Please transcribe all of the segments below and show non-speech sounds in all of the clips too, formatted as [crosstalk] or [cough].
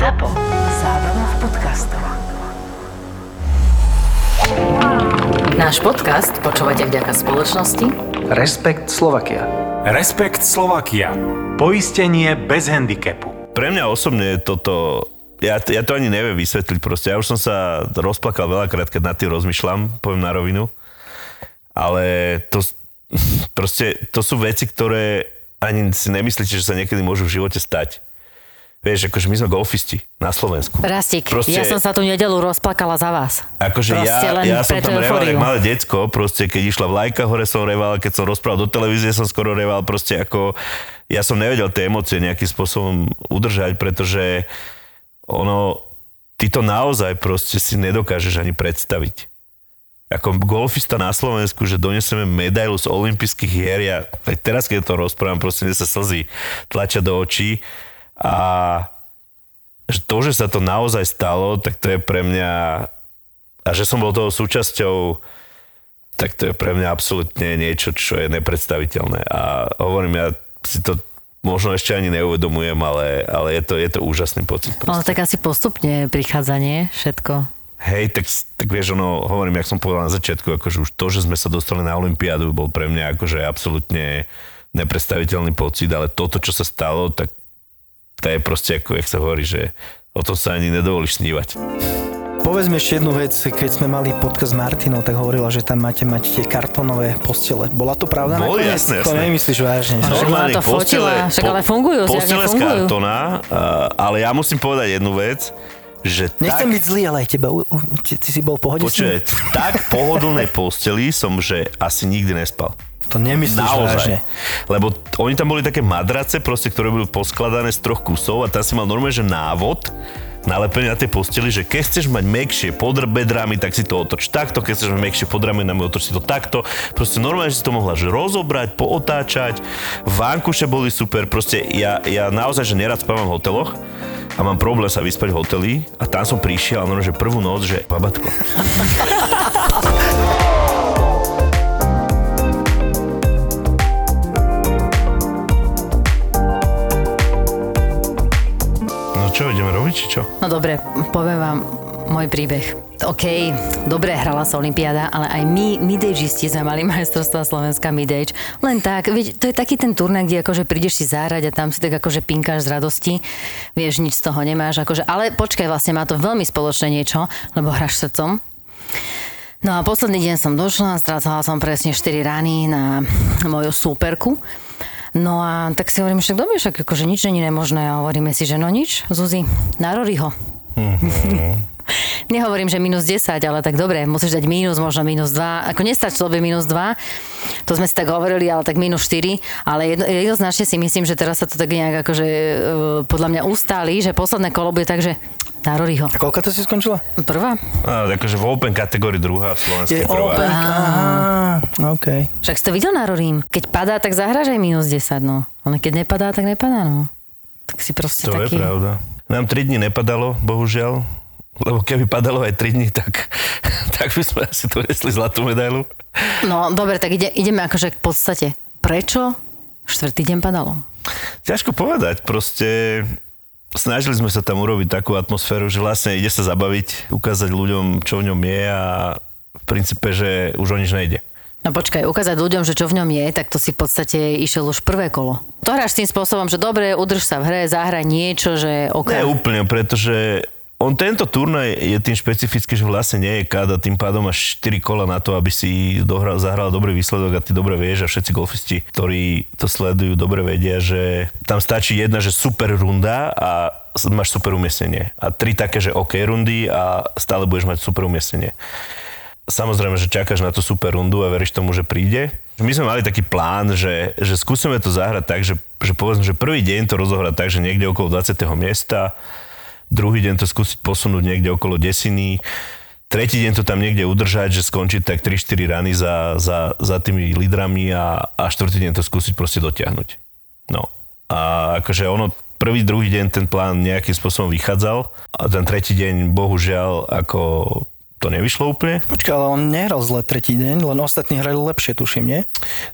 ZAPO. Zábrná v podcastov. Náš podcast počúvate vďaka spoločnosti Respekt Slovakia. Respekt Slovakia. Poistenie bez handicapu. Pre mňa osobne je toto ja, ja to ani neviem vysvetliť proste. Ja už som sa rozplakal veľakrát, keď nad tým rozmýšľam, poviem na rovinu. Ale to, [laughs] proste, to sú veci, ktoré ani si nemyslíte, že sa niekedy môžu v živote stať. Vieš, akože my sme golfisti na Slovensku. Rastik, proste, ja som sa tu nedelu rozplakala za vás. Akože ja, ja som tam reval, jak malé decko, proste keď išla vlajka hore som reval, keď som rozprával do televízie som skoro reval, proste ako ja som nevedel tie emócie nejakým spôsobom udržať, pretože ono, ty to naozaj proste si nedokážeš ani predstaviť ako golfista na Slovensku, že doneseme medailu z olympijských hier, ja aj teraz, keď to rozprávam, proste sa slzy tlačia do očí a to, že sa to naozaj stalo, tak to je pre mňa a že som bol toho súčasťou, tak to je pre mňa absolútne niečo, čo je nepredstaviteľné. A hovorím, ja si to možno ešte ani neuvedomujem, ale, ale je, to, je to úžasný pocit. Proste. Ale tak asi postupne prichádza, nie? Všetko. Hej, tak, tak vieš, ono, hovorím, jak som povedal na začiatku, akože už to, že sme sa dostali na Olympiádu, bol pre mňa akože absolútne nepredstaviteľný pocit, ale toto, čo sa stalo, tak to je proste ako, jak sa hovorí, že o tom sa ani nedovolíš snívať. Povedz mi ešte jednu vec, keď sme mali podcast s Martinou, tak hovorila, že tam máte mať tie kartonové postele. Bola to pravda? Boli, jasné, jasné. To nemyslíš vážne. Normálne to postele, fotila, však ale fungujú. Postele z kartona, ale ja musím povedať jednu vec, že Nechcem tak, byť zlý, ale aj teba, ty, ty si bol v pohode Počuť, v tak pohodlnej posteli som, že asi nikdy nespal. To nemyslíš Naozaj. vážne. Lebo oni tam boli také madrace, proste, ktoré boli poskladané z troch kusov a tam si mal normálne, že návod, nalepený na tej posteli, že keď chceš mať mekšie pod bedrami, tak si to otoč takto, keď chceš mať mekšie pod ramenami, otoč si to takto. Proste normálne si to mohla že rozobrať, pootáčať. Vánkuše boli super, proste ja, ja naozaj, že nerad spávam v hoteloch, a mám problém sa vyspať v hoteli a tam som prišiel a no, že prvú noc, že babatko. [laughs] čo, ideme robiť, či čo? No dobre, poviem vám môj príbeh. OK, dobre hrala sa Olympiáda, ale aj my, midageisti sme mali majstrovstvá Slovenska midage. Len tak, vieš, to je taký ten turnaj, kde akože prídeš si zahrať a tam si tak akože pinkáš z radosti. Vieš, nič z toho nemáš. Akože, ale počkaj, vlastne má to veľmi spoločné niečo, lebo hráš srdcom. No a posledný deň som došla, strácala som presne 4 rány na moju súperku. No a tak si hovorím, však dobre, však akože nič není nemožné. A hovoríme si, že no nič, Zuzi, na Roryho. Mm-hmm. Nehovorím, že minus 10, ale tak dobre, musíš dať minus, možno minus 2. Ako nestačilo by minus 2, to sme si tak hovorili, ale tak minus 4. Ale jedno, jednoznačne si myslím, že teraz sa to tak nejak akože uh, podľa mňa ustáli, že posledné kolo bude tak, že na Roryho. A koľko to si skončila? Prvá. A, akože v Open kategórii druhá, v Slovensku prvá. Open, aha, OK. Však si to videl na Rorym. Keď padá, tak zahraž aj minus 10, no. Ale keď nepadá, tak nepadá, no. Tak si proste to taký... je pravda. Nám 3 dní nepadalo, bohužiaľ. Lebo keby padalo aj 3 dní, tak, [laughs] tak by sme asi tu nesli zlatú medailu. No, dobre, tak ide, ideme akože k podstate. Prečo štvrtý deň padalo? Ťažko povedať, proste snažili sme sa tam urobiť takú atmosféru, že vlastne ide sa zabaviť, ukázať ľuďom, čo v ňom je a v princípe, že už o nič nejde. No počkaj, ukázať ľuďom, že čo v ňom je, tak to si v podstate išiel už prvé kolo. To hráš tým spôsobom, že dobre, udrž sa v hre, zahraj niečo, že OK. Nie úplne, pretože on tento turnaj je tým špecifický, že vlastne nie je káda, tým pádom máš 4 kola na to, aby si dohral, zahral dobrý výsledok a ty dobre vieš a všetci golfisti, ktorí to sledujú, dobre vedia, že tam stačí jedna, že super runda a máš super umiestnenie. A tri také, že OK rundy a stále budeš mať super umiestnenie. Samozrejme, že čakáš na tú super rundu a veríš tomu, že príde. My sme mali taký plán, že, že skúsime to zahrať tak, že, že povedzme, že prvý deň to rozohrať tak, že niekde okolo 20. miesta, druhý deň to skúsiť posunúť niekde okolo desiny, tretí deň to tam niekde udržať, že skončiť tak 3-4 rany za, za, za tými lídrami a, a štvrtý deň to skúsiť proste dotiahnuť. No. A akože ono, prvý, druhý deň ten plán nejakým spôsobom vychádzal a ten tretí deň bohužiaľ ako to nevyšlo úplne. Počkaj, ale on nehral zle tretí deň, len ostatní hrali lepšie, tuším, nie?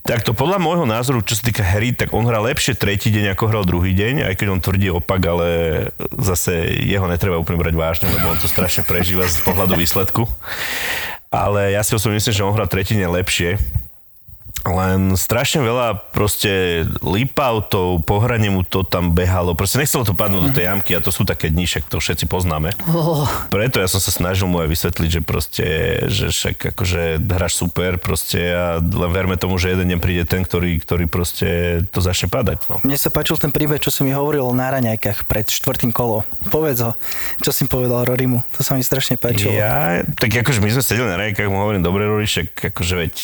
Tak to podľa môjho názoru, čo sa týka hry, tak on hral lepšie tretí deň, ako hral druhý deň, aj keď on tvrdí opak, ale zase jeho netreba úplne brať vážne, lebo on to strašne prežíva z pohľadu výsledku. Ale ja si osobne myslím, že on hral tretí deň lepšie. Len strašne veľa proste lípautov, pohranie mu to tam behalo. Proste nechcelo to padnúť do tej jamky a to sú také dni, však to všetci poznáme. Oh, Preto ja som sa snažil mu aj vysvetliť, že proste, že však akože hráš super proste a len verme tomu, že jeden deň príde ten, ktorý, ktorý proste to začne padať. No. Mne sa páčil ten príbeh, čo som mi hovoril na raňajkách pred štvrtým kolom. Povedz ho, čo si povedal Rorimu. To sa mi strašne páčilo. Ja, tak akože my sme sedeli na rajkách, mu hovorím, dobre Rory, však akože veď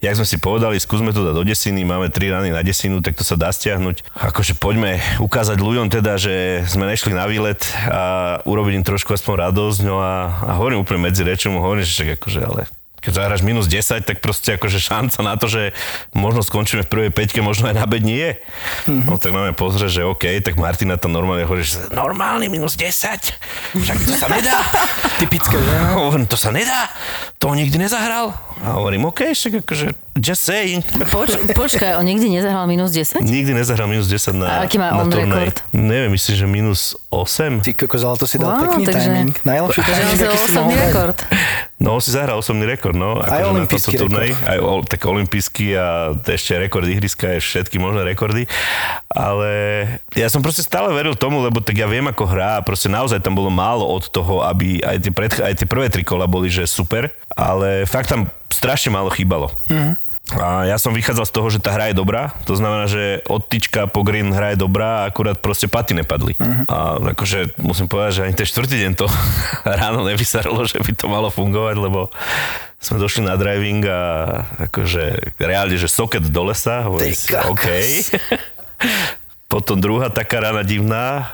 jak sme si povedali, skúsme to dať do desiny, máme tri rany na desinu, tak to sa dá stiahnuť. Akože poďme ukázať ľuďom teda, že sme nešli na výlet a urobiť im trošku aspoň radosť. No a, a hovorím úplne medzi rečom, hovorím, že akože, ale keď zahráš minus 10, tak proste akože šanca na to, že možno skončíme v prvej peťke, možno aj na bedni je. Mm-hmm. No tak máme pozrieť, že OK, tak Martina tam normálne hovorí, že normálny minus 10, však to sa nedá. Typické, že? Hovorím, to sa nedá, to nikdy nezahral. A hovorím, OK, však akože, just saying. poč, počkaj, on nikdy nezahral minus 10? Nikdy nezahral minus 10 na A aký má na on turnaj. rekord? Neviem, myslím, že minus 8. Ty kokos, ale to si dal Wow, pekný takže- timing. Najlepší Takže timing, aký si mohol rekord. No, on si zahral osobný rekord, no. Aj akože na olympijský tomto turnaji. Aj o, tak olimpijský a ešte rekord ihriska je všetky možné rekordy. Ale ja som proste stále veril tomu, lebo tak ja viem, ako hrá proste naozaj tam bolo málo od toho, aby aj tie, pred, aj tie prvé tri kola boli, že super, ale fakt tam strašne málo chýbalo. Mm-hmm. A ja som vychádzal z toho, že tá hra je dobrá. To znamená, že od tyčka po green hra je dobrá, akurát proste paty nepadli. Uh-huh. A akože musím povedať, že ani ten štvrtý deň to [laughs] ráno nevysaralo, že by to malo fungovať, lebo sme došli na driving a akože reálne, že soket do lesa, hovorí Ty si. OK. [laughs] Potom druhá taká rána divná,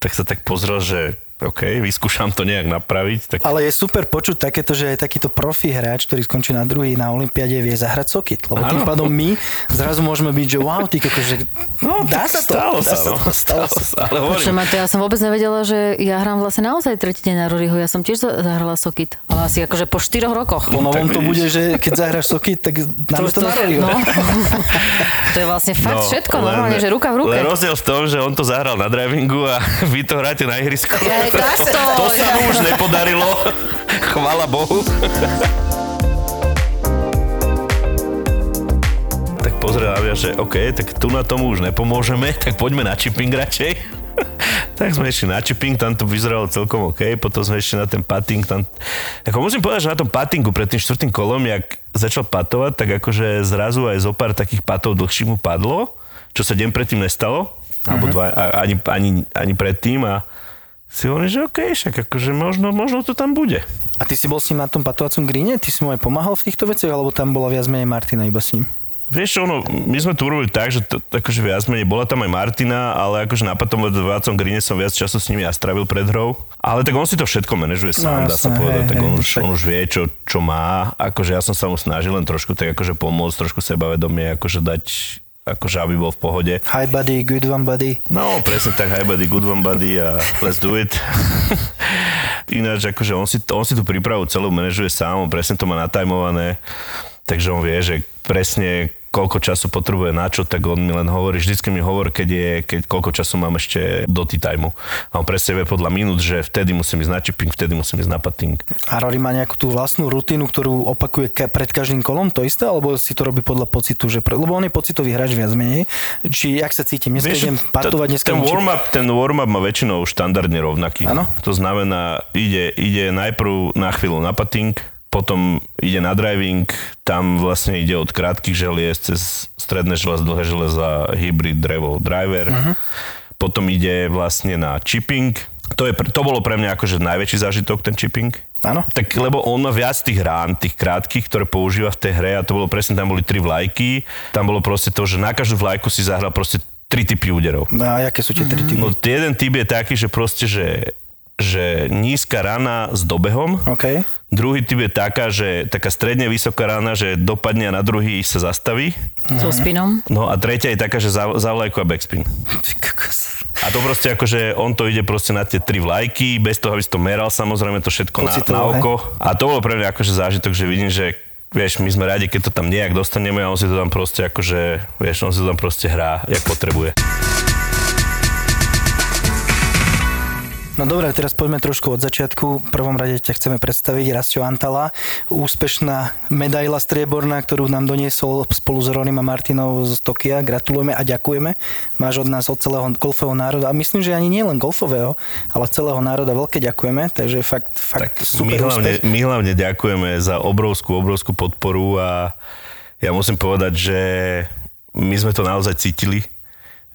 tak sa tak pozrel, že OK, vyskúšam to nejak napraviť. Tak Ale je super počuť takéto, že aj takýto profi hráč, ktorý skončí na druhý na Olympiade, vie zahrať sokit. Lebo tým Áno. pádom my zrazu môžeme byť, že wow, ty kokos, že No, dá sa to. stalo dá sa, no, to, stalo sa. Ale hovorím, to ja som vôbec nevedela, že ja hrám vlastne naozaj tretí deň na Roryho. Ja som tiež za- zahrala Sokit. Ale asi akože po 4 rokoch. Po novom to bude, že keď zahráš sokit, tak dáme to na Roryho. no. [laughs] to je vlastne fakt všetko, normálne, že ruka v ruke. Len rozdiel v tom, že on to zahral na drivingu a [laughs] vy to hráte na ihrisku. Ja, takto, to sa mu už nepodarilo. [laughs] Chvala Bohu. tak pozrel na mňa, že OK, tak tu na tomu už nepomôžeme, tak poďme na chipping radšej. [laughs] tak sme išli na chipping, tam to vyzeralo celkom OK, potom sme išli na ten patting, tam... Ako musím povedať, že na tom pattingu pred tým štvrtým kolom, jak začal patovať, tak akože zrazu aj zo pár takých patov dlhší mu padlo, čo sa deň predtým nestalo, alebo dva, a- ani, ani, ani predtým a si hovorím, že OK, však akože možno, možno to tam bude. A ty si bol s ním na tom patovacom gríne? Ty si mu aj pomáhal v týchto veciach, alebo tam bola viac menej Martina iba s ním? Vieš čo, ono, my sme to urobili tak, že to, akože viac menej, bola tam aj Martina, ale akože na patovacom grine som viac času s nimi ja strávil pred hrou. Ale tak on si to všetko manažuje sám, No, dá sa povedať, hej, tak hej, on, už, však- on už vie, čo, čo má. Akože ja som sa mu snažil len trošku tak akože pomôcť, trošku sebavedomie, akože dať, akože aby bol v pohode. Hi buddy, good one buddy. No, presne tak, hi buddy, good one buddy a let's do it. [laughs] Ináč, akože on si, on si tú prípravu celú manažuje sám, on presne to má natajmované, takže on vie, že presne koľko času potrebuje na čo, tak on mi len hovorí, vždycky mi hovor, keď je, keď koľko času mám ešte do tea timeu. A on presne vie podľa minút, že vtedy musím ísť na chipping, vtedy musím ísť na patting. A Rory má nejakú tú vlastnú rutinu, ktorú opakuje ka- pred každým kolom, to isté, alebo si to robí podľa pocitu, že pre, lebo on je pocitový hráč viac menej. Či jak sa cítim, dneska idem patovať, dneska ten warm-up, ten warm-up má väčšinou štandardne rovnaký. Áno. To znamená, ide, ide najprv na chvíľu na pating, potom ide na driving, tam vlastne ide od krátkých želiez cez stredné želez, dlhé železa, hybrid, drevo, driver. Uh-huh. Potom ide vlastne na chipping. To, je, to bolo pre mňa akože najväčší zážitok, ten chipping. Áno. Tak lebo on má viac tých rán, tých krátkých, ktoré používa v tej hre a to bolo presne, tam boli tri vlajky. Tam bolo proste to, že na každú vlajku si zahral proste tri typy úderov. No a aké sú tie tri typy? No jeden typ je taký, že proste, že že nízka rana s dobehom, OK. druhý typ je taká, že taká stredne vysoká rana, že dopadne a na druhý sa zastaví. So spinom. No a tretia je taká, že za, za vlajku a backspin. A to proste akože on to ide proste na tie tri vlajky, bez toho, aby si to meral, samozrejme to všetko na, Pocitovo, na oko. A to bolo pre mňa akože zážitok, že vidím, že vieš, my sme radi, keď to tam nejak dostaneme a on si to tam proste akože, vieš, on si to tam proste hrá, jak potrebuje. No dobré, teraz poďme trošku od začiatku. V prvom rade ťa chceme predstaviť Rastio Antala, úspešná medaila strieborná, ktorú nám doniesol spolu s Ronim a Martinou z Tokia. Gratulujeme a ďakujeme. Máš od nás, od celého golfového národa a myslím, že ani nie len golfového, ale celého národa veľké ďakujeme, takže fakt, fakt Tak super my hlavne, úspech. my hlavne ďakujeme za obrovskú, obrovskú podporu a ja musím povedať, že my sme to naozaj cítili,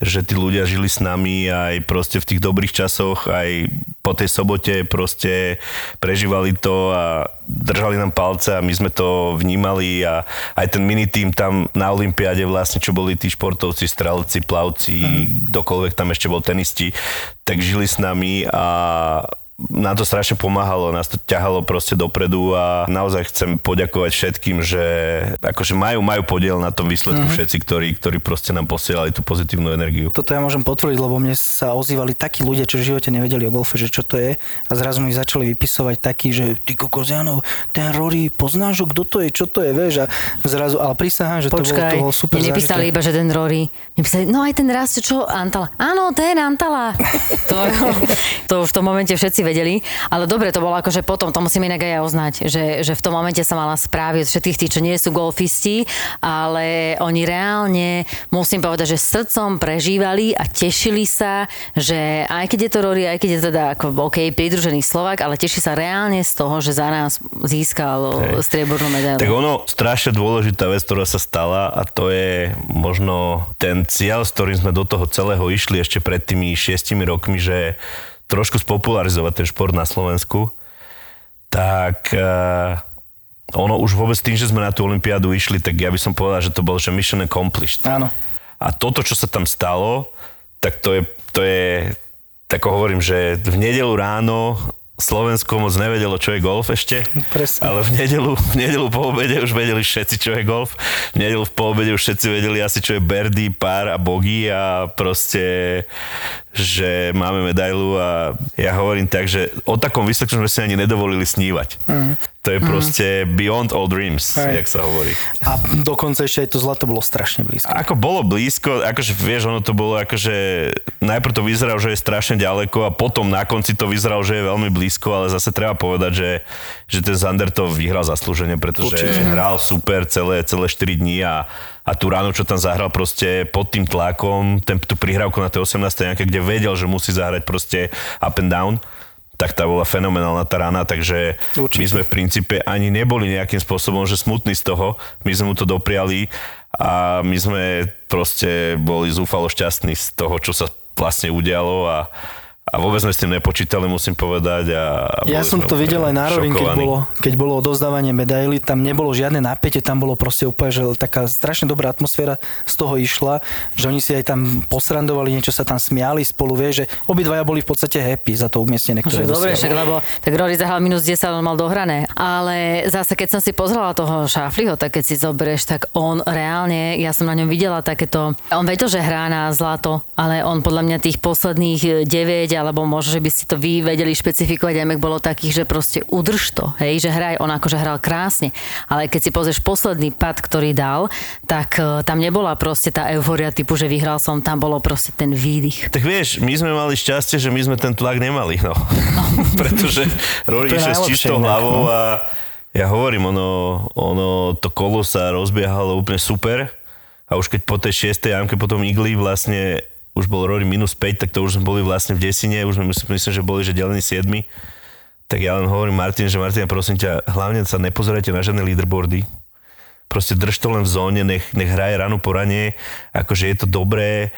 že tí ľudia žili s nami aj proste v tých dobrých časoch, aj po tej sobote proste prežívali to a držali nám palce a my sme to vnímali a aj ten mini tým tam na Olympiáde vlastne, čo boli tí športovci, strelci, plavci, kdokoľvek tam ešte bol tenisti, tak žili s nami a nám to strašne pomáhalo, nás to ťahalo proste dopredu a naozaj chcem poďakovať všetkým, že akože majú, majú podiel na tom výsledku mm-hmm. všetci, ktorí, ktorí proste nám posielali tú pozitívnu energiu. Toto ja môžem potvrdiť, lebo mne sa ozývali takí ľudia, čo v živote nevedeli o golfe, že čo to je a zrazu mi začali vypisovať takí, že ty kokos, Jano, ten Rory, poznáš ho, kto to je, čo to je, vieš a zrazu, ale prisahám, že Počkaj, to bolo, to bolo super nepísali iba, že ten Rory. Nepísali, no aj ten raz, čo, Antala. Áno, ten Antala. [laughs] to, to už v tom momente všetci vedeli. Ale dobre, to bolo akože potom, to musím inak aj ja uznať, že, že v tom momente sa mala správy od všetkých tých, čo nie sú golfisti, ale oni reálne, musím povedať, že srdcom prežívali a tešili sa, že aj keď je to Rory, aj keď je teda ako, OK, pridružený Slovak, ale teší sa reálne z toho, že za nás získal striebornú medailu. Tak ono, strašne dôležitá vec, ktorá sa stala a to je možno ten cieľ, s ktorým sme do toho celého išli ešte pred tými šiestimi rokmi, že trošku spopularizovať ten šport na Slovensku, tak uh, ono už vôbec tým, že sme na tú olympiádu išli, tak ja by som povedal, že to bol že mission accomplished. Áno. A toto, čo sa tam stalo, tak to je, to je tak hovorím, že v nedelu ráno Slovensko moc nevedelo, čo je golf ešte, Presne. ale v nedelu, v nedelu po obede už vedeli všetci, čo je golf. V nedelu po obede už všetci vedeli asi, čo je birdie, pár a bogey a proste, že máme medailu a ja hovorím tak, že o takom výsledku sme si ani nedovolili snívať. Mm. To je proste beyond all dreams, Hej. jak sa hovorí. A dokonca ešte aj to zlato bolo strašne blízko. Ako bolo blízko, akože vieš, ono to bolo akože, najprv to vyzeralo, že je strašne ďaleko a potom na konci to vyzeralo, že je veľmi blízko, ale zase treba povedať, že, že ten Zander to vyhral zaslúžene, pretože Určite. hral super celé, celé 4 dní a, a tú ráno, čo tam zahral proste pod tým tlakom, ten, tú prihrávku na tej 18. nejaké, kde vedel, že musí zahrať proste up and down, tak tá bola fenomenálna tá rána, takže Určite. my sme v princípe ani neboli nejakým spôsobom, že smutní z toho, my sme mu to dopriali a my sme proste boli zúfalo šťastní z toho, čo sa vlastne udialo a, a vôbec sme s tým nepočítali, musím povedať. A Ja som to videl aj na rovin, keď bolo, keď bolo odozdávanie medaily, tam nebolo žiadne napätie, tam bolo proste úplne, že taká strašne dobrá atmosféra z toho išla, že oni si aj tam posrandovali, niečo sa tam smiali spolu, vie, že obidvaja boli v podstate happy za to umiestnenie, ktoré dobre, však, lebo tak Rory zahral minus 10, on mal dohrané. Ale zase, keď som si pozrela toho Šafliho, tak keď si zoberieš, tak on reálne, ja som na ňom videla takéto, on vedel, že hrá na zlato, ale on podľa mňa tých posledných 9, alebo možno, že by ste to vy vedeli špecifikovať, aj bolo takých, že proste udrž to, hej, že hraj, on akože hral krásne, ale keď si pozrieš posledný pad, ktorý dal, tak eh, tam nebola proste tá euforia typu, že vyhral som, tam bolo proste ten výdych. Tak vieš, my sme mali šťastie, že my sme ten tlak nemali, no. [laughs] Pretože Rory išiel s čistou hlavou no. a ja hovorím, ono, ono, to kolo sa rozbiehalo úplne super a už keď po tej šiestej jamke potom igli vlastne už bol Rory minus 5, tak to už sme boli vlastne v desine, už sme myslím, že boli, že delení 7. Tak ja len hovorím Martin, že Martin, prosím ťa, hlavne sa nepozerajte na žiadne leaderboardy, proste drž to len v zóne, nech, nech hraje ranu po akože je to dobré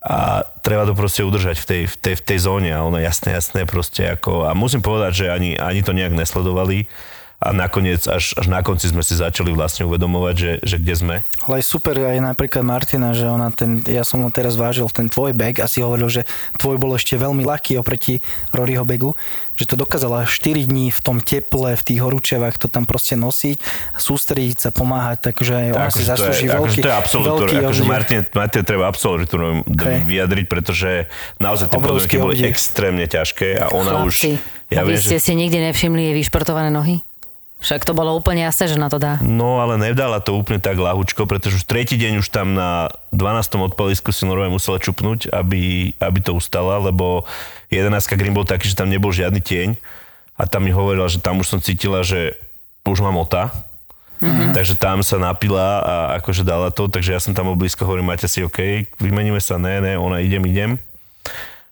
a treba to proste udržať v tej, v tej, v tej zóne a ono jasné, jasné proste ako, a musím povedať, že ani, ani to nejak nesledovali a nakoniec až, až na konci sme si začali vlastne uvedomovať, že, že kde sme. Ale aj super aj napríklad Martina, že ona ten, ja som ho teraz vážil ten tvoj bag a si hovoril, že tvoj bol ešte veľmi ľahký oproti Roryho bagu, že to dokázala 4 dní v tom teple, v tých horúčevách to tam proste nosiť, sústrediť sa, pomáhať, takže aj ona si Akože to je, zaslúži akože veľký, to je veľký akože obdiv. Martin, Martin treba absolutórium Hej. vyjadriť, pretože naozaj tie podmienky boli extrémne ťažké a ona Chlapci, už... Ja a vy viem, ste že, si nikdy nevšimli jej vyšportované nohy? Však to bolo úplne jasné, že na to dá. no ale nevdala to úplne tak ľahučko, pretože už tretí deň už tam na 12. odpalisku si normálne musela čupnúť, aby, aby to ustala, lebo 11 green bol taký, že tam nebol žiadny tieň a tam mi hovorila, že tam už som cítila, že už mám ota, Mm-hmm. Takže tam sa napila a akože dala to, takže ja som tam bol blízko, hovorím, máte si OK, vymeníme sa, ne, ne, ona idem, idem.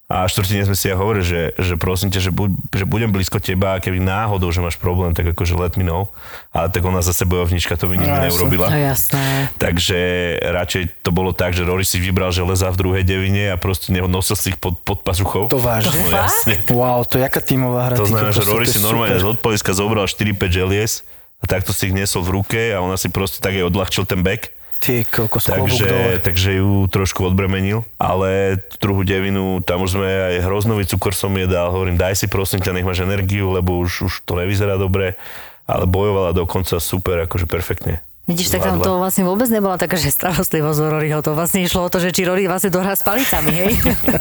A štvrtý deň sme si aj hovorili, že, že prosím ťa, že, buď, že budem blízko teba a keby náhodou, že máš problém, tak akože let me know. Ale tak ona zase bojovnička to by nikdy No, neurobila. No jasné. Takže radšej to bolo tak, že Rory si vybral železa v druhej devine a proste ne- nosil si ich pod, pod pazuchou. To vážne? No jasne. Wow, to je jaká tímová hra. To znamená, že Rory to si normálne super. z odpaliska zobral 4-5 želiez a takto si ich niesol v ruke a ona si proste tak aj odľahčil ten back. Ty kokos. Takže, takže ju trošku odbremenil, ale druhú devinu, tam už sme aj hroznový cukor som jej dal, hovorím, daj si prosím ťa, nech máš energiu, lebo už, už to nevyzerá dobre, ale bojovala dokonca super, akože perfektne. Vidíš, tak tam to vlastne vôbec nebola taká, že starostlivosť o Roryho. To vlastne išlo o to, že či Rory vlastne dohrá s palicami, hej?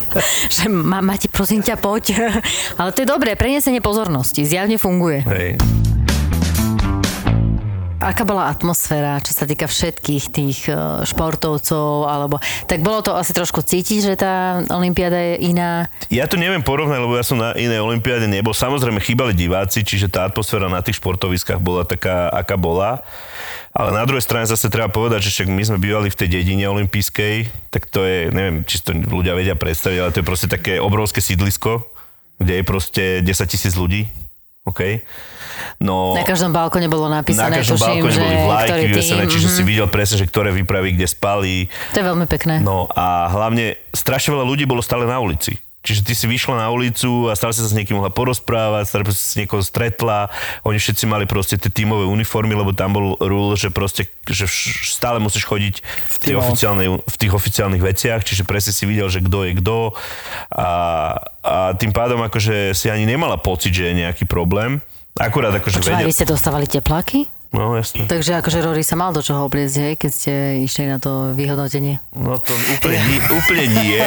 [laughs] že ma, Mati, prosím ťa, poď. [laughs] Ale to je dobré, prenesenie pozornosti. Zjavne funguje. Hej. Aká bola atmosféra, čo sa týka všetkých tých eh, športovcov, alebo... Tak bolo to asi trošku cítiť, že tá Olympiáda je iná. Ja to neviem porovnať, lebo ja som na inej olympiáde nebol. Samozrejme chýbali diváci, čiže tá atmosféra na tých športoviskách bola taká, aká bola. Ale na druhej strane zase treba povedať, že však my sme bývali v tej dedine olympijskej, tak to je, neviem, či to ľudia vedia predstaviť, ale to je proste také obrovské sídlisko, kde je proste 10 tisíc ľudí. OK? No, Na každom balkone bolo na napísané, každom tuším, balkóne že boli vlajky vyvesené, tým, čiže si mhm. videl presne, že ktoré výpravy kde spali. To je veľmi pekné. No a hlavne strašne veľa ľudí bolo stále na ulici. Čiže ty si vyšla na ulicu a stále si sa s niekým mohla porozprávať, stále si s niekoho stretla, oni všetci mali proste tie tímové uniformy, lebo tam bol rule, že proste, že stále musíš chodiť v, tej tímovom. oficiálnej, v tých oficiálnych veciach, čiže presne si videl, že kto je kto a, a tým pádom akože si ani nemala pocit, že je nejaký problém. Akurát akože aj vedel... vy ste dostávali tepláky? No jasne. Takže akože Rory sa mal do čoho obliecť, hej, keď ste išli na to vyhodnotenie. No to úplne, nie, úplne nie.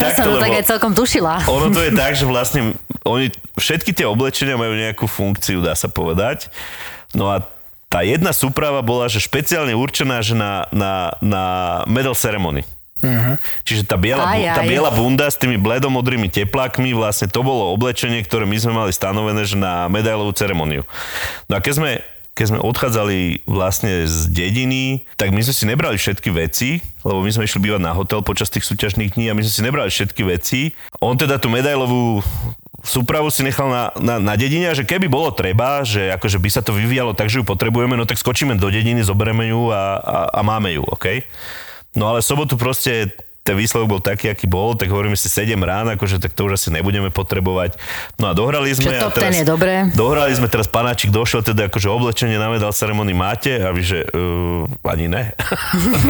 Ja [laughs] som to tak aj celkom tušila. Ono to je tak, že vlastne oni, všetky tie oblečenia majú nejakú funkciu, dá sa povedať. No a tá jedna súprava bola, že špeciálne určená, že na, na, na medal ceremony. Uh-huh. Čiže tá biela, Aj, bu- tá aj. biela bunda s tými bledomodrými teplákmi, vlastne to bolo oblečenie, ktoré my sme mali stanovené, že na medailovú ceremoniu. No a keď sme, keď sme odchádzali vlastne z dediny, tak my sme si nebrali všetky veci, lebo my sme išli bývať na hotel počas tých súťažných dní a my sme si nebrali všetky veci. On teda tú medailovú súpravu si nechal na, na, na dedine a že keby bolo treba, že akože by sa to vyvíjalo tak, že ju potrebujeme, no tak skočíme do dediny, zoberieme ju a, a, a máme ju, OK? No ale sobotu proste ten výsledok bol taký, aký bol, tak hovoríme si 7 rán, akože tak to už asi nebudeme potrebovať. No a dohrali sme. Že a ten je dobré. Dohrali sme teraz, panáčik došiel, teda akože oblečenie na medal ceremonii máte a vy, že uh, ani ne.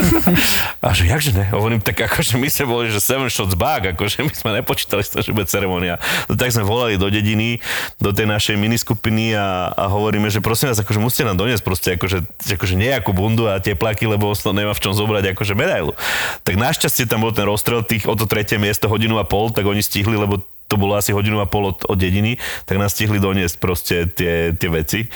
[laughs] a že jakže ne? Hovorím, tak akože my sme boli, že seven shots back, akože my sme nepočítali z toho, že bude ceremonia. No tak sme volali do dediny, do tej našej miniskupiny a, a hovoríme, že prosím vás, akože musíte nám doniesť proste akože, akože nejakú bundu a tepláky, lebo to nemá v čom zobrať akože medailu. Tak našťastie tam bol ten rozstrel tých o to tretie miesto hodinu a pol, tak oni stihli, lebo to bolo asi hodinu a pol od, od dediny, tak nás stihli doniesť proste tie, tie veci.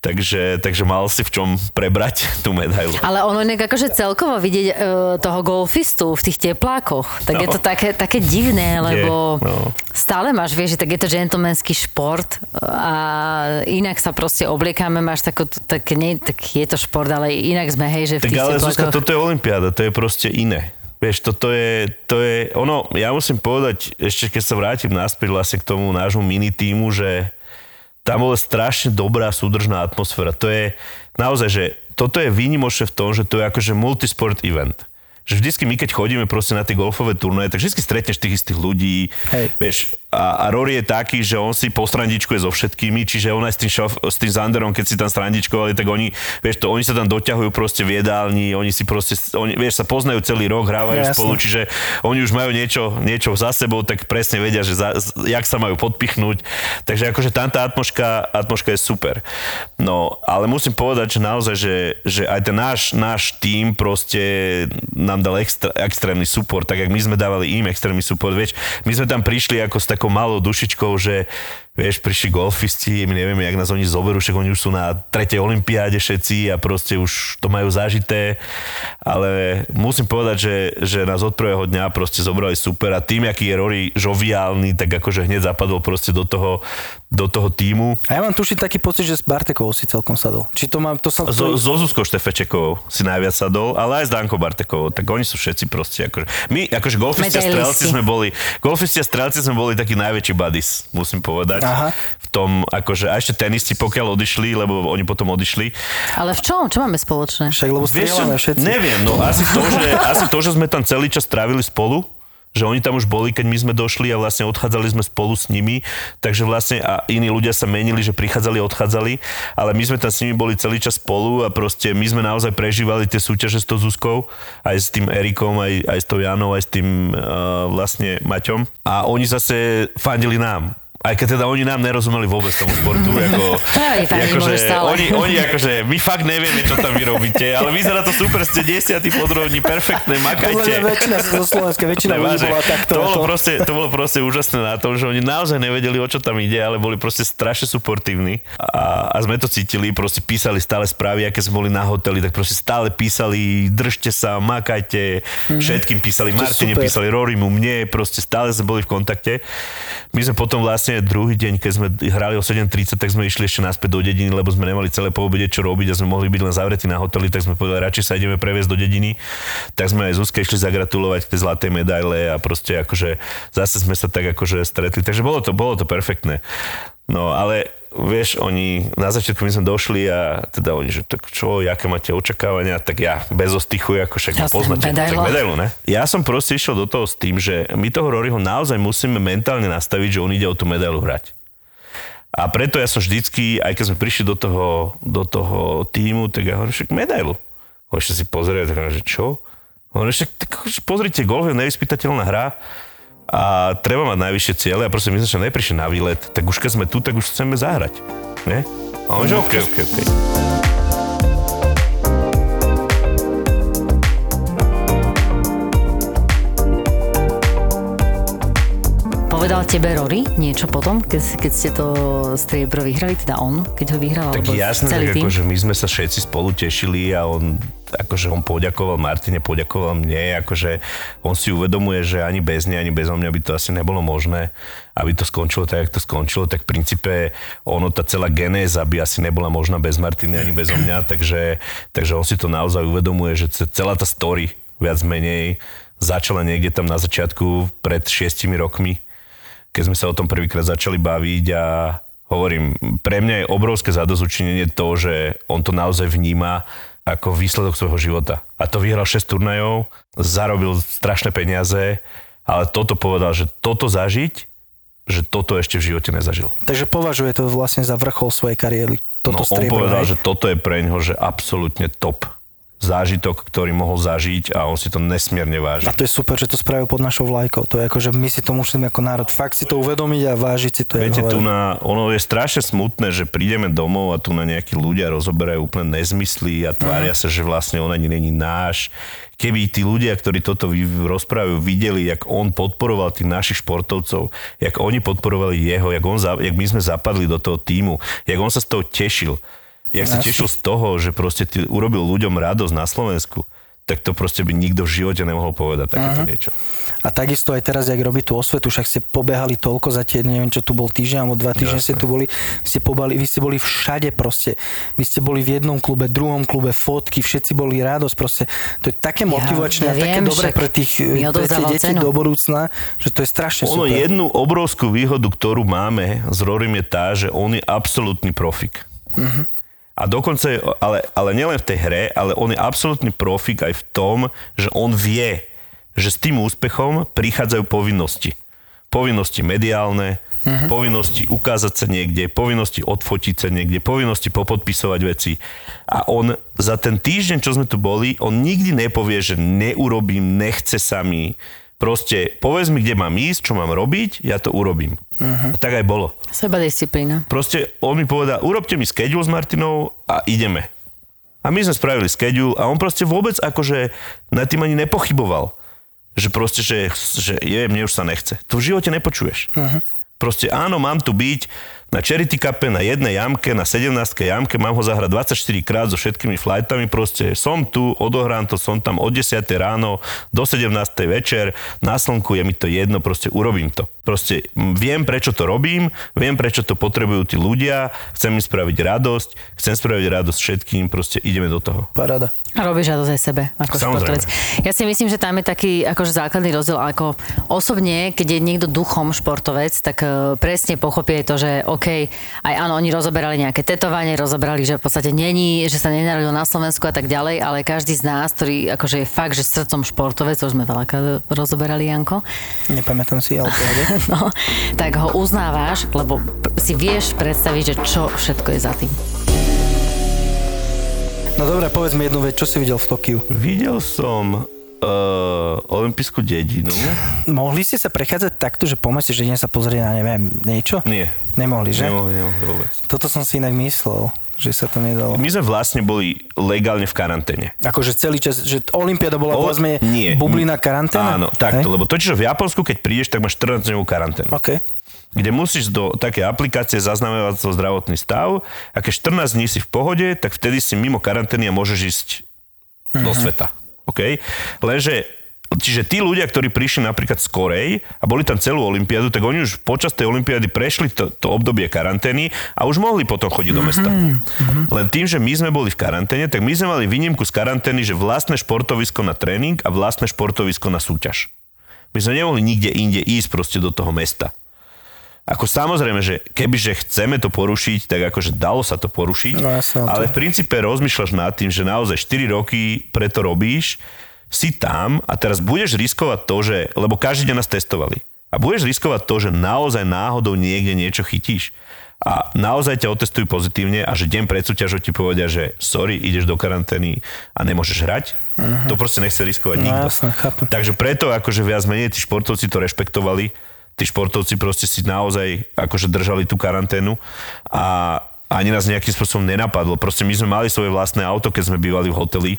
Takže, takže mal si v čom prebrať tú medailu. Ale ono inak akože celkovo vidieť e, toho golfistu v tých teplákoch, tak je No. to také, také divné, lebo Je, no. stále máš, vieš, že tak je to gentlemanský šport a inak sa proste obliekame, máš takú, tak, nie, tak je to šport, ale inak sme, hej, že v Tak tých ale Zuzka, teplákoch. toto je olympiáda, to je proste iné. Vieš, toto je, to je, ono, ja musím povedať, ešte keď sa vrátim naspäť vlastne k tomu nášmu mini týmu, že tam bola strašne dobrá súdržná atmosféra. To je naozaj, že toto je výnimočné v tom, že to je akože multisport event. Že vždycky my, keď chodíme proste na tie golfové turnaje, tak vždy stretneš tých istých ľudí. Hej. Vieš, a, a Rory je taký, že on si postrandičkuje so všetkými, čiže on aj s tým, šof, s tým Zanderom, keď si tam strandičkovali, tak oni, vieš to, oni sa tam doťahujú proste v jedálni, oni si proste, oni, vieš, sa poznajú celý rok, hrávajú Jasne. spolu, čiže oni už majú niečo, niečo za sebou, tak presne vedia, že za, jak sa majú podpichnúť. Takže akože tam tá atmoška, atmoška je super. No, ale musím povedať, že naozaj, že, že aj ten náš, náš tým proste nám dal extra, extrémny support, tak jak my sme dávali im extrémny support, vieš, my sme tam prišli ako s takou malou dušičkou, že vieš, prišli golfisti, my nevieme, jak nás oni zoberú, však oni už sú na tretej olympiáde všetci a proste už to majú zažité, ale musím povedať, že, že nás od prvého dňa proste zobrali super a tým, aký je Rory žoviálny, tak akože hneď zapadol proste do toho, do toho týmu. A ja mám tušiť taký pocit, že s Bartekovou si celkom sadol. Či to mám, to som... So, so Zuzkou Štefečekovou si najviac sadol, ale aj s Dankou Bartekovou, tak oni sú všetci proste akože... My, akože golfisti a strelci sme boli, golfisti a strelci sme boli takí najväčší buddies, musím povedať. Aha. V tom, akože, a ešte tenisti, pokiaľ odišli, lebo oni potom odišli. Ale v čom? Čo máme spoločné? Však, lebo Vieš čo, strieľame všetci. Neviem, no asi to, že, asi to, že sme tam celý čas trávili spolu, že oni tam už boli, keď my sme došli a vlastne odchádzali sme spolu s nimi, takže vlastne a iní ľudia sa menili, že prichádzali odchádzali, ale my sme tam s nimi boli celý čas spolu a proste my sme naozaj prežívali tie súťaže s tou Zuzkou, aj s tým Erikom, aj, aj s tou Janou, aj s tým uh, vlastne Maťom a oni zase fandili nám. Aj keď teda oni nám nerozumeli vôbec tomu športu, [laughs] ako, stále. oni, oni akože, my fakt nevieme, čo tam vy robíte, ale vyzerá to super, ste desiatí podrovní, perfektné, makajte. väčšina zo Slovenska, väčšina ľudí bola takto. to, bolo proste, to bolo proste úžasné na tom, že oni naozaj nevedeli, o čo tam ide, ale boli proste strašne suportívni a, a sme to cítili, proste písali stále správy, aké sme boli na hoteli, tak proste stále písali, držte sa, makajte, všetkým písali, Martine písali, Rorimu, mne, proste stále sme boli v kontakte. My sme potom vlastne druhý deň, keď sme hrali o 7.30, tak sme išli ešte naspäť do dediny, lebo sme nemali celé po obede čo robiť a sme mohli byť len zavretí na hoteli, tak sme povedali, radšej sa ideme previesť do dediny. Tak sme aj Zuzke išli zagratulovať k tej zlatej medaile a proste akože zase sme sa tak akože stretli. Takže bolo to, bolo to perfektné. No ale vieš, oni, na začiatku my sme došli a teda oni, že tak čo, aké máte očakávania, tak ja bez ostychu, ako však Jasné, poznáte, však medailu, ne? Ja som proste išiel do toho s tým, že my toho Roryho naozaj musíme mentálne nastaviť, že on ide o tú medailu hrať. A preto ja som vždycky, aj keď sme prišli do toho, do toho týmu, tak ja hovorím, však medailu. Ešte si pozrie, tak hovorím, že čo? Hovorím, však tak pozrite, golf je nevyspytateľná hra a treba mať najvyššie ciele a proste my sme sa neprišli na výlet, tak už keď sme tu, tak už chceme zahrať. Ne? A on že OK, OK, OK. Povedal tebe Rory niečo potom, keď, keď ste to striebro vyhrali, teda on, keď ho vyhral, Tak jasné, celý tak akože my sme sa všetci spolu tešili a on akože on poďakoval Martine, poďakoval mne, akože on si uvedomuje, že ani bez nej, ani bez mňa by to asi nebolo možné, aby to skončilo tak, jak to skončilo, tak v princípe ono, tá celá genéza by asi nebola možná bez Martiny, ani bez mňa, takže, takže on si to naozaj uvedomuje, že ce- celá tá story viac menej začala niekde tam na začiatku pred šiestimi rokmi, keď sme sa o tom prvýkrát začali baviť a hovorím, pre mňa je obrovské zadozučinenie to, že on to naozaj vníma ako výsledok svojho života. A to vyhral 6 turnajov, zarobil strašné peniaze, ale toto povedal, že toto zažiť, že toto ešte v živote nezažil. Takže považuje to vlastne za vrchol svojej kariéry. No, Toto on striebro, povedal, hej? že toto je pre ňoho, že absolútne top zážitok, ktorý mohol zažiť a on si to nesmierne váži. A to je super, že to spravil pod našou vlajkou. To je ako, že my si to musíme ako národ fakt si to uvedomiť a vážiť si to. Viete, tu na, ono je strašne smutné, že prídeme domov a tu na nejakí ľudia rozoberajú úplne nezmysly a tvária sa, že vlastne on ani není náš. Keby tí ľudia, ktorí toto rozprávajú, videli, jak on podporoval tých našich športovcov, jak oni podporovali jeho, jak, on, jak my sme zapadli do toho týmu, jak on sa z toho tešil, jak sa tešil z toho, že proste ty, urobil ľuďom radosť na Slovensku, tak to proste by nikto v živote nemohol povedať takéto niečo. A takisto aj teraz, jak robí tú osvetu, však ste pobehali toľko za tie, neviem čo tu bol týždeň alebo dva týždne ste tu boli, ste pobali, vy ste boli všade proste. Vy ste boli v jednom klube, druhom klube, fotky, všetci boli radosť proste. To je také motivačné ja a také viem, dobré však pre, tých, pre tie deti cenu. do budúcna, že to je strašne Ono super. jednu obrovskú výhodu, ktorú máme s Rorim je tá, že on je absolútny profik. A dokonca, je- ale, ale nielen v tej hre, ale on je absolútny profik aj v tom, že on vie, že s tým úspechom prichádzajú povinnosti. povinnosti mediálne, uh-huh. povinnosti ukázať sa niekde, povinnosti odfotiť sa niekde, povinnosti popodpisovať veci. A on za ten týždeň, čo sme tu boli, on nikdy nepovie, že neurobím, nechce sa mi. Proste povedz mi, kde mám ísť, čo mám robiť, ja to urobím. Uh-huh. A tak aj bolo. Seba disciplína. Proste on mi povedal, urobte mi schedule s Martinou a ideme. A my sme spravili schedule a on proste vôbec akože nad tým ani nepochyboval. Že proste, že, že je, mne už sa nechce. To v živote nepočuješ. Uh-huh. Proste áno, mám tu byť na Charity Cupe, na jednej jamke, na 17 jamke, mám ho zahrať 24 krát so všetkými flightami, proste som tu, odohrám to, som tam od 10 ráno do 17 večer, na slnku je mi to jedno, proste urobím to. Proste viem, prečo to robím, viem, prečo to potrebujú tí ľudia, chcem im spraviť radosť, chcem spraviť radosť všetkým, proste ideme do toho. Paráda. Robíš radosť aj sebe, ako Samozrejme. športovec. Ja si myslím, že tam je taký akože základný rozdiel, ako osobne, keď je niekto duchom športovec, tak e, presne pochopí aj to, že OK, aj áno, oni rozoberali nejaké tetovanie, rozoberali, že v podstate není, že sa nenarodil na Slovensku a tak ďalej, ale každý z nás, ktorý akože je fakt, že srdcom športovec, to už sme veľakrát rozoberali, Janko, Nepamätám si, ale [laughs] no, tak ho uznávaš, lebo si vieš predstaviť, že čo všetko je za tým. No dobre, povedz mi jednu vec, čo si videl v Tokiu? Videl som uh, olympijskú dedinu. [laughs] Mohli ste sa prechádzať takto, že po meste, že idem sa pozrieť na neviem, niečo? Nie. Nemohli, že? Nemohli, nemohli vôbec. Toto som si inak myslel, že sa to nedalo. My sme vlastne boli legálne v karanténe. Akože celý čas, že Olympiáda bola O, povedzme nie. bublina karanténa? Áno, takto, Hej? lebo totiž v Japonsku, keď prídeš, tak máš 14 dňovú karanténu. OK. Kde musíš do také aplikácie zaznamenávať svoj zdravotný stav a keď 14 dní si v pohode, tak vtedy si mimo karantény a môžeš ísť do sveta. OK? Lenže Čiže tí ľudia, ktorí prišli napríklad z Korej a boli tam celú olympiádu, tak oni už počas tej olympiády prešli to, to obdobie karantény a už mohli potom chodiť do mesta. Len tým, že my sme boli v karanténe, tak my sme mali výnimku z karantény, že vlastné športovisko na tréning a vlastné športovisko na súťaž. My sme nemohli nikde inde ísť proste do toho mesta. Ako samozrejme, že kebyže chceme to porušiť, tak akože dalo sa to porušiť, No no to- ale v princípe rozmýšľaš nad tým, že naozaj 4 roky preto robíš, si tam a teraz budeš riskovať to, že, lebo každý deň nás testovali. A budeš riskovať to, že naozaj náhodou niekde niečo chytíš. A naozaj ťa otestujú pozitívne a že deň pred súťažou ti povedia, že sorry, ideš do karantény a nemôžeš hrať. Uh-huh. To proste nechce riskovať No nikto. chápem. Takže preto akože viac menej tí športovci to rešpektovali. Tí športovci proste si naozaj akože držali tú karanténu a ani nás nejakým spôsobom nenapadlo. Proste my sme mali svoje vlastné auto, keď sme bývali v hoteli.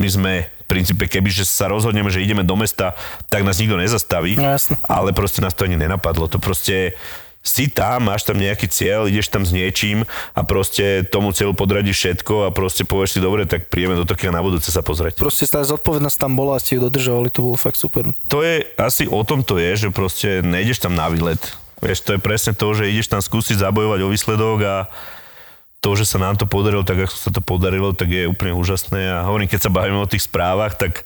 My sme v princípe, kebyže sa rozhodneme, že ideme do mesta, tak nás nikto nezastaví. No jasné. Ale proste nás to ani nenapadlo. To proste si tam, máš tam nejaký cieľ, ideš tam s niečím a proste tomu cieľu podradíš všetko a proste povieš si, dobre, tak príjeme do Tokia na budúce sa pozrieť. Proste tá zodpovednosť tam bola a ste ju dodržovali, to bolo fakt super. to je, asi o tom to je, že proste nejdeš tam na výlet. Vieš, to je presne to, že ideš tam skúsiť zabojovať o výsledok a to, že sa nám to podarilo tak, ako sa to podarilo, tak je úplne úžasné. A hovorím, keď sa bavíme o tých správach, tak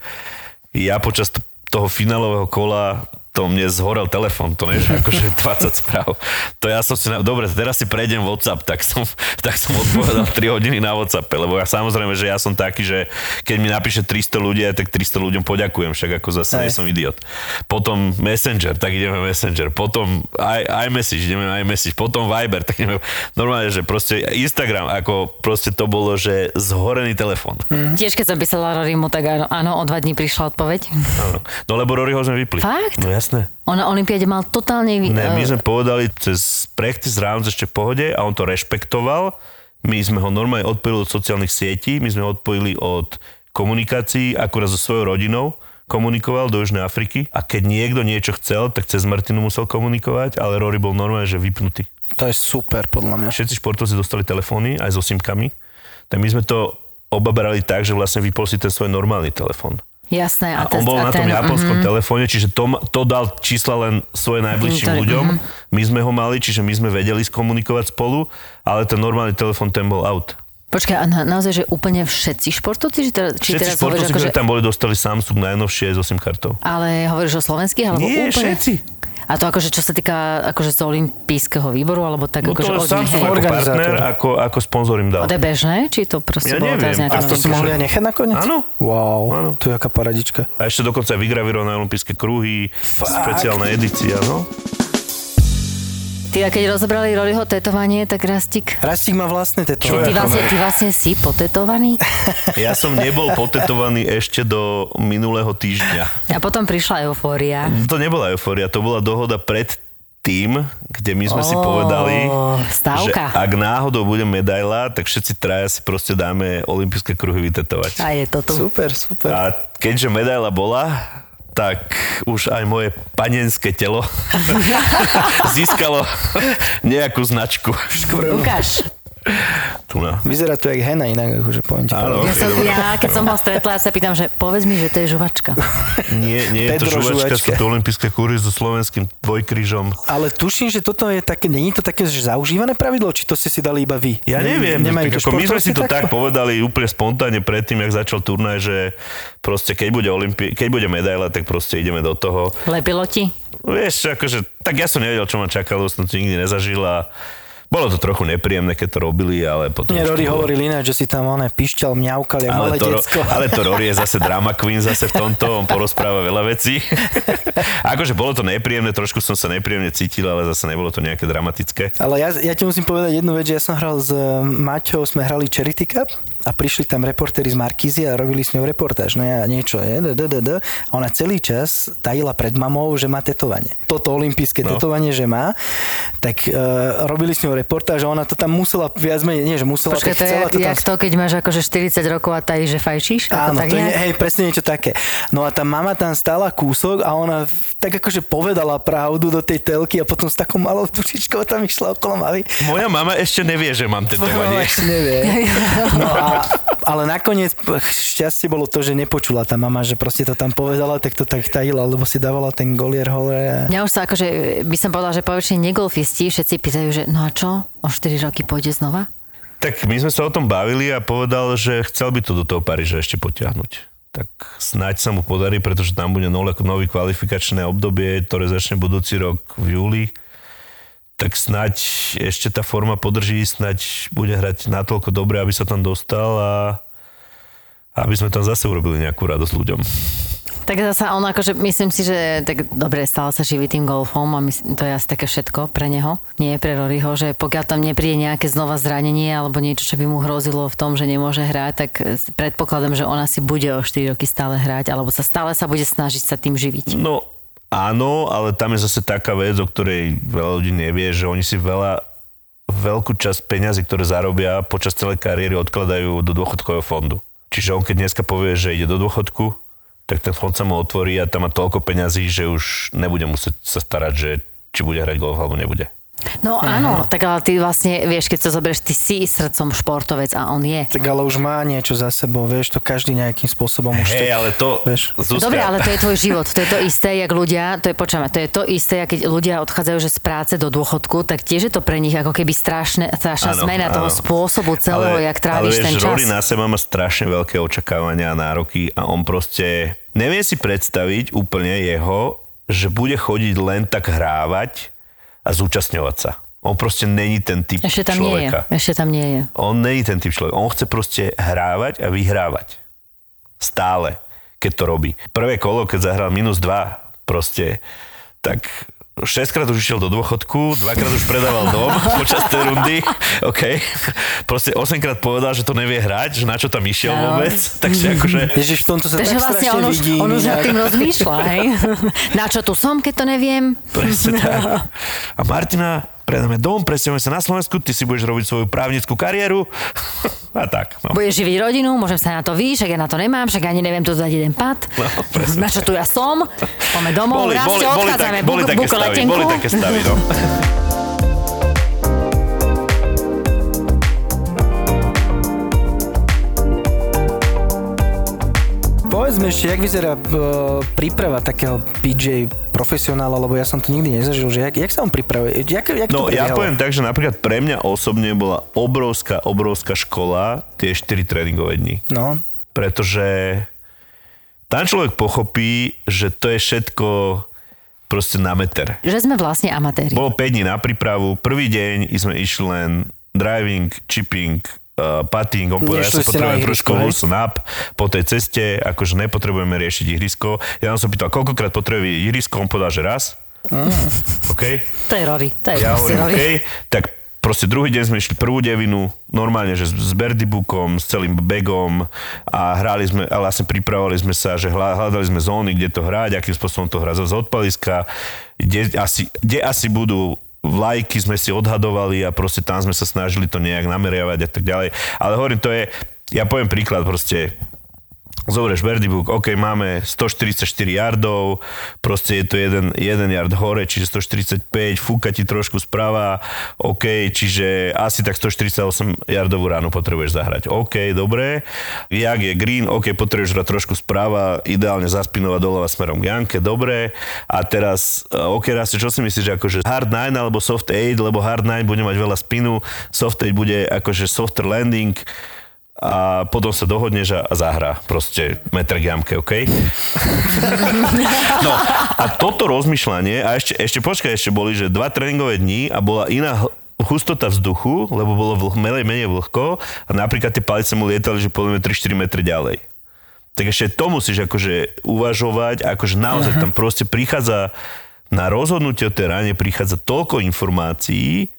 ja počas toho finálového kola to mne zhorel telefon, to nie je že akože [laughs] 20 správ. To ja som si, na... dobre, teraz si prejdem WhatsApp, tak som, [laughs] tak som odpovedal 3 hodiny na WhatsApp, lebo ja samozrejme, že ja som taký, že keď mi napíše 300 ľudí, tak 300 ľuďom poďakujem, však ako zase nie som idiot. Potom Messenger, tak ideme Messenger, potom i, iMessage, ideme iMessage, potom Viber, tak ideme, normálne, že proste Instagram, ako proste to bolo, že zhorený telefon. Tiež keď som písala Rorymu, tak áno, áno, o dva dní prišla odpoveď. Áno. No lebo Roryho sme vypli. Fakt? No jasné. On na Olympiade mal totálne... Ne, my eh, sme povedali cez practice rounds ešte v pohode a on to rešpektoval. My sme ho normálne odpojili od sociálnych sietí, my sme ho odpojili od komunikácií, akurát so svojou rodinou komunikoval do Južnej Afriky a keď niekto niečo chcel, tak cez Martinu musel komunikovať, ale Rory bol normálne, že vypnutý. To je super, podľa mňa. Všetci športovci dostali telefóny aj so simkami, tak my sme to obaberali tak, že vlastne vypol si ten svoj normálny telefón. Jasné. A, ten- on bol na tom ten- japonskom mhm. telefóne, čiže to, to dal čísla len svoje najbližším Ktorý- ľuďom. mhm. My sme ho mali, čiže my sme vedeli skomunikovať spolu, ale ten normálny telefón, ten bol out. Počkaj, a na, naozaj, že úplne všetci športovci? Či, teda, či Všetci teraz športovci, ktorí tam boli, dostali Samsung najnovšie s 8 kartou. Ale hovoríš o slovenských? Alebo Nie, úplne? všetci. A to akože čo sa týka akože z olympijského výboru, alebo tak No akože to od nich, Samsung hej? ako partner, ako, ako sponzor im dal. To je bežné? Či to proste Ja bolo teraz nejaká A to si mohli aj nechať nakoniec? Áno. Wow, Áno. to je aká paradička. A ešte dokonca aj vygravíroval na olympijské kruhy, špeciálna edícia, no. Ty a keď rozobrali Roryho tetovanie, tak Rastik... Rastík má vlastné tetovanie. ty, vlastne, ty vlastne si potetovaný? [laughs] Ja som nebol potetovaný ešte do minulého týždňa. A potom prišla eufória. To nebola eufória, to bola dohoda pred tým, kde my sme si Ó, povedali, stávka. že ak náhodou bude medaila, tak všetci traja si proste dáme olympijské kruhy vytetovať. A je to tu. Super, super. A keďže medaila bola, tak už aj moje panenské telo [laughs] získalo nejakú značku. Ukáž. Tu na. Vyzerá to jak hena inak, akože poviem ti. Áno. Ja, som, ja, keď som ho stretla, ja sa pýtam, že povedz mi, že to je žuvačka. [laughs] Nie, nie je to žuvačka, žuvačka. sú to olympijské kúry so slovenským dvojkryžom. Ale tuším, že toto je také, není to také že zaužívané pravidlo, či to ste si dali iba vy? Ja Ne- neviem, Nemajú to tak ako my sme si to športovci tak takto? povedali úplne spontánne predtým, jak začal turnaj, že proste keď bude, Olympi- keď bude medaila, tak proste ideme do toho. Lepilo ti? Vieš, akože, tak ja som nevedel, čo ma čakalo, som to nikdy nezažil a bolo to trochu nepríjemné, keď to robili, ale potom... Nie, Rory bolo- hovoril ináč, že si tam oné pišťal, mňaukal, jak malé ale to, decko. ale to Rory je [laughs] zase drama queen zase v tomto, on porozpráva veľa vecí. [laughs] akože bolo to nepríjemné, trošku som sa nepríjemne cítil, ale zase nebolo to nejaké dramatické. Ale ja, ja ti musím povedať jednu vec, že ja som hral s Maťou, sme hrali Charity Cup a prišli tam reportéri z Markízy a robili s ňou reportáž. No ja niečo, je, d, d, d, d. A ona celý čas tajila pred mamou, že má tetovanie. Toto olympijské No. tetovanie, že má. Tak uh, robili s ňou reportáž a ona to tam musela viac menej, nie, že musela, Počkaj, tak to je to tam jak to, keď máš akože 40 rokov a tají, že fajčíš? Áno, tak to je, hej, presne niečo také. No a tá mama tam stála kúsok a ona tak akože povedala pravdu do tej telky a potom s takou malou dušičkou tam išla okolo mavy. Moja mama ešte nevie, že mám Tvoja mama tetovanie. ešte nevie. [laughs] No a, [laughs] ale nakoniec šťastie bolo to, že nepočula tá mama, že proste to tam povedala, tak to tak tajila, lebo si dávala ten golier hore. A... Mňa už sa akože, by som povedala, že poväčšine negolfisti všetci pýtajú, že no a čo? O 4 roky pôjde znova? Tak my sme sa o tom bavili a povedal, že chcel by to do toho Paríža ešte potiahnuť. Tak snáď sa mu podarí, pretože tam bude nové, nový kvalifikačné obdobie, ktoré začne budúci rok v júli. Tak snáď ešte tá forma podrží, snáď bude hrať natoľko dobre, aby sa tam dostal a aby sme tam zase urobili nejakú radosť ľuďom. Tak zasa on akože, myslím si, že tak dobre, stále sa živí tým golfom a myslím, to je asi také všetko pre neho. Nie pre Roryho, že pokiaľ tam nepríde nejaké znova zranenie alebo niečo, čo by mu hrozilo v tom, že nemôže hrať, tak predpokladám, že ona si bude o 4 roky stále hrať alebo sa stále sa bude snažiť sa tým živiť. No áno, ale tam je zase taká vec, o ktorej veľa ľudí nevie, že oni si veľa, veľkú časť peňazí, ktoré zarobia počas celej kariéry, odkladajú do dôchodkového fondu. Čiže on keď dneska povie, že ide do dôchodku, tak ten fond sa mu otvorí a tam má toľko peňazí, že už nebude musieť sa starať, že či bude hrať golf alebo nebude. No áno, tak ale ty vlastne, vieš, keď to zoberieš, ty si srdcom športovec a on je. Tak ale už má niečo za sebou, vieš, to každý nejakým spôsobom už Hej, ale to, vieš. Zuzka, Dobre, ale to je tvoj život. To je to isté, jak ľudia, to je, počujeme, to je to isté, keď ľudia odchádzajú že z práce do dôchodku, tak tiež je to pre nich ako keby strašné, strašná Áno, zmena toho áno. spôsobu celého, jak tráviš ale ten vieš, čas. Rory na seba má strašne veľké očakávania a nároky a on proste nevie si predstaviť úplne jeho, že bude chodiť len tak hrávať a zúčastňovať sa. On proste není ten typ Ešte tam nie je. človeka. Ešte tam nie je. On není ten typ človek. On chce proste hrávať a vyhrávať. Stále, keď to robí. Prvé kolo, keď zahral minus 2, proste, tak 6 krát už išiel do dôchodku, dvakrát už predával dom [laughs] počas tej rundy, OK. Proste 8 krát povedal, že to nevie hrať, že na čo tam išiel Áno. vôbec. Takže akože... Ježiš, v tomto sa Takže tak vlastne on už, vidí. on už nad tým rozmýšľa, hej? [laughs] Na čo tu som, keď to neviem? Presne tak. [laughs] A Martina, predáme dom, presťahujeme sa na Slovensku, ty si budeš robiť svoju právnickú kariéru. [laughs] A tak, no. Budeš živiť rodinu, môžem sa na to výjsť, však ja na to nemám, však ani neviem tu dať jeden pad. No, presne na čo tu ja som? Poďme domov, Boli, raz boli, boli, odchádzame, boli buk, také stavy, boli také stavy, no. [laughs] Povedz mi ešte, jak vyzerá uh, príprava takého PJ profesionála, lebo ja som to nikdy nezažil, že jak, jak sa on pripravuje? Jak, jak No to ja poviem tak, že napríklad pre mňa osobne bola obrovská, obrovská škola tie 4 tréningové dni. No, Pretože tam človek pochopí, že to je všetko proste na meter. Že sme vlastne amatéri. Bolo 5 dní na prípravu, prvý deň sme išli len driving, chipping, uh, putting, on povedal, ja na potrebujem trošku loosen up po tej ceste, akože nepotrebujeme riešiť ihrisko. Ja som pýtal, koľkokrát potrebuje ihrisko, on povedal, že raz. OK? To je Rory. To je Ja hovorím. OK, tak proste druhý deň sme išli prvú devinu, normálne, že s, Berdybookom, s celým begom a hrali sme, a vlastne pripravovali sme sa, že hľa- hľadali sme zóny, kde to hrať, akým spôsobom to hrať z odpaliska, kde asi, kde asi budú vlajky sme si odhadovali a proste tam sme sa snažili to nejak nameriavať a tak ďalej. Ale hovorím, to je, ja poviem príklad proste, Zoberieš Verdi Book, OK, máme 144 yardov, proste je to jeden, jeden yard hore, čiže 145, fúka ti trošku sprava, OK, čiže asi tak 148 yardovú ránu potrebuješ zahrať. OK, dobre. Jak je green, OK, potrebuješ hrať trošku sprava, ideálne zaspinovať doľava smerom k Janke, dobre. A teraz, eh, OK, raz, čo si myslíš, akože hard 9 alebo soft 8, lebo hard 9 bude mať veľa spinu, soft 8 bude akože softer landing, a potom sa dohodneš a a zahrá proste metr k jamke, OK? [laughs] No a toto rozmýšľanie, a ešte, ešte počkaj, ešte boli, že dva tréningové dní a bola iná hustota vzduchu, lebo bolo vlh, menej, menej vlhko a napríklad tie palice mu lietali, že povedzme 3-4 metre ďalej. Tak ešte to musíš akože uvažovať, akože naozaj tam proste prichádza na rozhodnutie o tej ráne prichádza toľko informácií,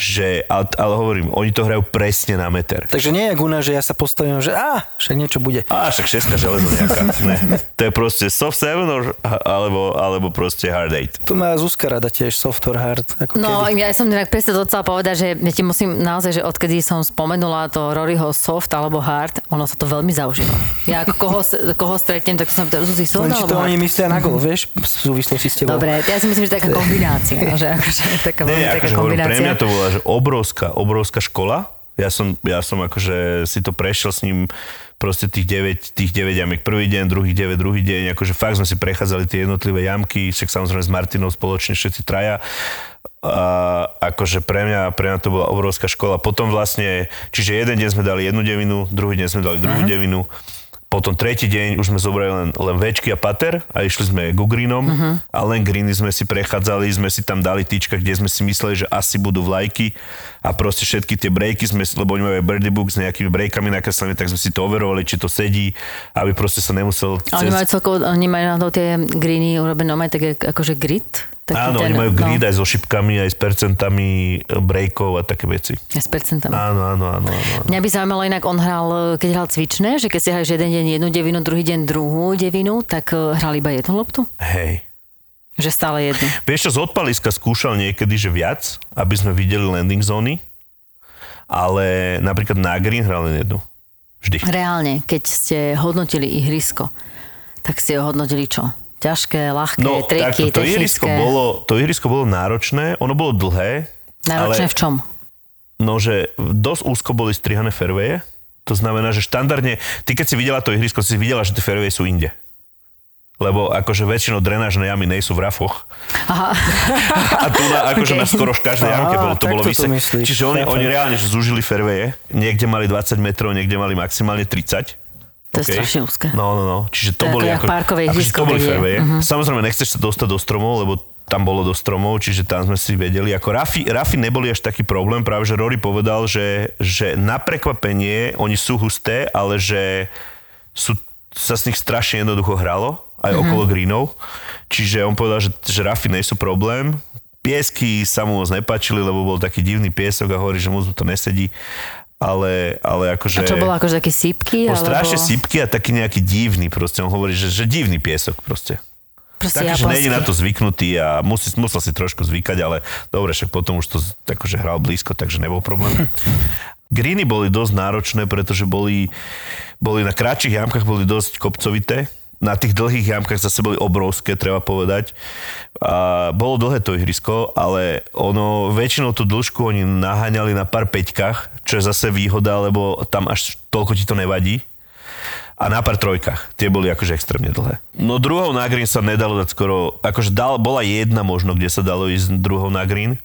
že, ale, ale hovorím, oni to hrajú presne na meter. Takže nie je u nás, že ja sa postavím, že á, však niečo bude. A však šestka železo nejaká. [laughs] Ne. To je proste soft 7 or, alebo, alebo proste hard 8. Tu má Zuzka rada tiež software hard. Ako No, kedy. ja som inak presne to chcela povedať, že ja ti musím naozaj, že odkedy som spomenula to Roryho soft alebo hard, ono sa to veľmi zaužíva. Ja ako koho, [laughs] koho stretnem, tak sa pýtam, Zuzi, soft Len či to alebo oni hard? myslia na gol, vieš, v súvislosti s tebou. Dobre, ja si myslím, že taká kombinácia. [laughs] že akože, taká veľmi Nie, taká akože hovorím, pre kombinácia. mňa to bola že obrovská, obrovská škola. Ja som, ja som akože si to prešiel s ním proste tých 9, tých 9 jamek prvý deň, druhý 9, druhý deň, akože fakt sme si prechádzali tie jednotlivé jamky, však samozrejme s Martinou spoločne všetci traja. A akože pre mňa, pre mňa to bola obrovská škola. Potom vlastne, čiže jeden deň sme dali jednu devinu, druhý deň sme dali druhú devinu, potom tretí deň už sme zobrali len, len večky a pater a išli sme ku greenom uh-huh. a len greeny sme si prechádzali, sme si tam dali tyčka, kde sme si mysleli, že asi budú vlajky a proste všetky tie breaky sme, lebo oni majú aj birdie book s nejakými breakami nakreslené, tak sme si to overovali, či to sedí, aby proste sa nemusel... A Oni majú celkovo, oni majú na to tie greeny urobené také akože grit. Taký Áno, ten, oni majú no, grid aj so šipkami, aj s percentami breakov a také veci. S percentami. Áno, áno, áno. áno. áno. Mňa by zaujímalo inak, on hral, keď hral cvičné, že keď si hráš jeden deň jednu devinu, druhý deň druhú devinu, tak eh, hral iba jednu loptu? Hej. Že stále jednu. [laughs] Vieš čo, z odpaliska skúšal niekedy, že viac, aby sme videli landing zóny, ale napríklad na green hral len jednu. Vždy. Reálne, keď ste hodnotili ihrisko, tak ste ho hodnotili čo? Ťažké, ľahké, No, triky, takto, to ihrisko, technické. bolo, to ihrisko bolo náročné, ono bolo dlhé, Náročné ale v čom? no, že dosť úzko boli strihané fairwaye, to znamená, že štandardne, ty keď si videla to ihrisko, si videla, že tie fairwaye sú inde. Lebo akože väčšinou drenážne jamy nejsú v rafoch. Aha. [laughs] A tu na, akože Okay. na skoro každej jamke bolo, to bolo myslíš. Čiže oni, oni reálne že zúžili fairwaye. Niekde mali 20 metrov, niekde mali maximálne 30. To je strašne úzke. No, no, no. Čiže to, To boli ako jak parkové akože to boli fairwaye. Mhm. Samozrejme, nechceš sa dostať do stromov, lebo tam bolo do stromov, čiže tam sme si vedeli. Ako Rafi, Rafi neboli až taký problém, práve že Rory povedal, že, že na prekvapenie oni sú husté, ale že sú, sa z nich strašne jednoducho hralo, aj mm-hmm. okolo greenov. Čiže on povedal, že, že Rafi nie sú problém. Piesky sa mu moc nepáčili, lebo bol taký divný piesok a hovorí, že mu to nesedí. Ale, ale akože... A čo bolo akože také sípky? Bol alebo... strašne sypky a taký nejaký divný proste. On hovorí, že, že divný piesok proste. Proste Taký, že japonský. na to zvyknutý a musí, musel si trošku zvykať, ale dobre, však potom už to akože hral blízko, takže nebol problém. [laughs] Greeny boli dosť náročné, pretože boli, boli na kratších jamkách boli dosť kopcovité. Na tých dlhých jamkách zase boli obrovské, treba povedať. A bolo dlhé to ihrisko, ale ono, väčšinou tú dĺžku oni naháňali na pár peťkách, čo je zase výhoda, lebo tam až toľko ti to nevadí a na pár trojkách. Tie boli akože extrémne dlhé. No druhou na green sa nedalo dať skoro, akože dal, bola jedna možno, kde sa dalo ísť druhou na green,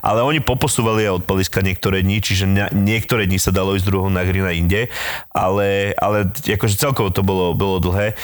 Ale oni poposúvali aj odpaliska niektoré dni, čiže na, niektoré dni sa dalo ísť druhou na green a inde, ale, ale akože celkovo to bolo, bolo dlhé.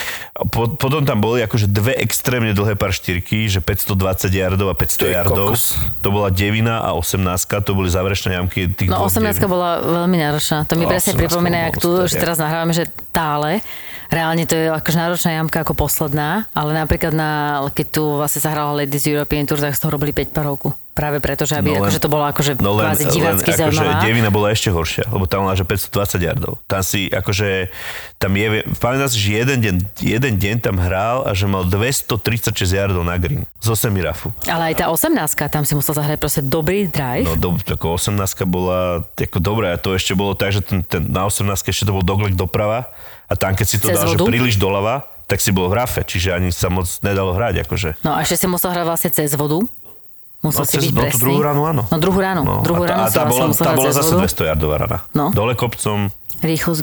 Po, potom tam boli akože dve extrémne dlhé par štyrky, že 520 yardov a 500 Ty yardov. kokos. To bola devina a 18, to boli záverečné jamky tých No dvoch 18 devín. bola veľmi náročná. To mi No, presne 18 pripomína, jak tu, že teraz nahrávame, že tále. Reálne to je akože náročná jamka ako posledná, ale napríklad na, keď tu vlastne sa hrala Ladies European Tour, tak z toho robili 5 parovku. Práve preto, že aby No len- akože to bolo akože No len, kvázi len divácky akože zaujímavá. Devina bola ešte horšia, lebo tam mala že 520 yardov. Tam si akože, tam je, pamätám si, že jeden deň, jeden deň tam hral a že mal 236 yardov na green z 8 rafu. Ale aj tá 18 tam si musel zahrať proste dobrý drive. No do, ako 18 bola ako dobré a to ešte bolo tak, že ten, ten, na 18 ešte to bol doglek doprava a tam keď si to Cez dal, že príliš doľava, tak si bol v rafe, čiže ani sa moc nedalo hrať. Akože. No a ešte si musel hrať vlastne cez vodu. Musel No, si cez- byť no, presný. druhú ránu áno. No druhú ránu. No, druhú a tá, ránu a tá vlastne bola, musel tá bola zase vodu. 200 yardová rana. No. Dole kopcom Rýchlosť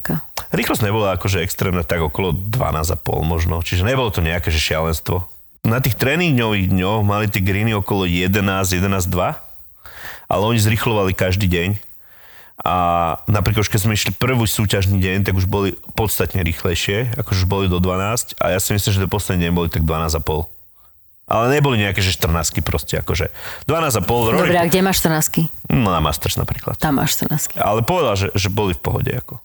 aká. Rýchlosť nebola akože extrémna, tak okolo 12,5 možno, čiže nebolo to nejaké že šialenstvo. Na tých tréningových dňoch mali tie greeny okolo 11, 11, 2, ale oni zrychlovali každý deň. A napríklad keď sme išli prvý súťažný deň, tak už boli podstatne rýchlejšie, akože už boli do 12 a ja si myslím, že ten posledný deň boli tak 12,5. Ale neboli nejaké, že 14 proste, akože 12,5. Dobre, a Rory, kde máš 14 no na Masters napríklad. Tam máš 14 Ale povedal, že, že boli v pohode. Ako.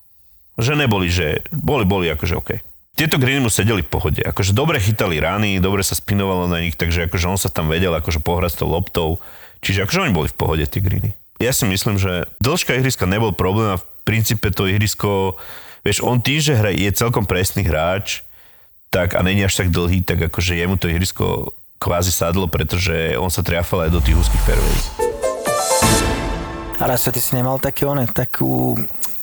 Že neboli, že boli, boli akože OK. Tieto greeny mu sedeli v pohode. Akože dobre chytali rany, dobre sa spinovalo na nich, takže akože on sa tam vedel akože pohrať s tou loptou. Čiže akože oni boli v pohode, tie greeny. Ja si myslím, že dĺžka ihriska nebol problém a v princípe to ihrisko, vieš, on tým, že hra, je celkom presný hráč, tak a není až tak dlhý, tak akože jemu to ihrisko kvázi sadlo, pretože on sa triafal aj do tých úzkých fairways. A raz ty si nemal také one, takú,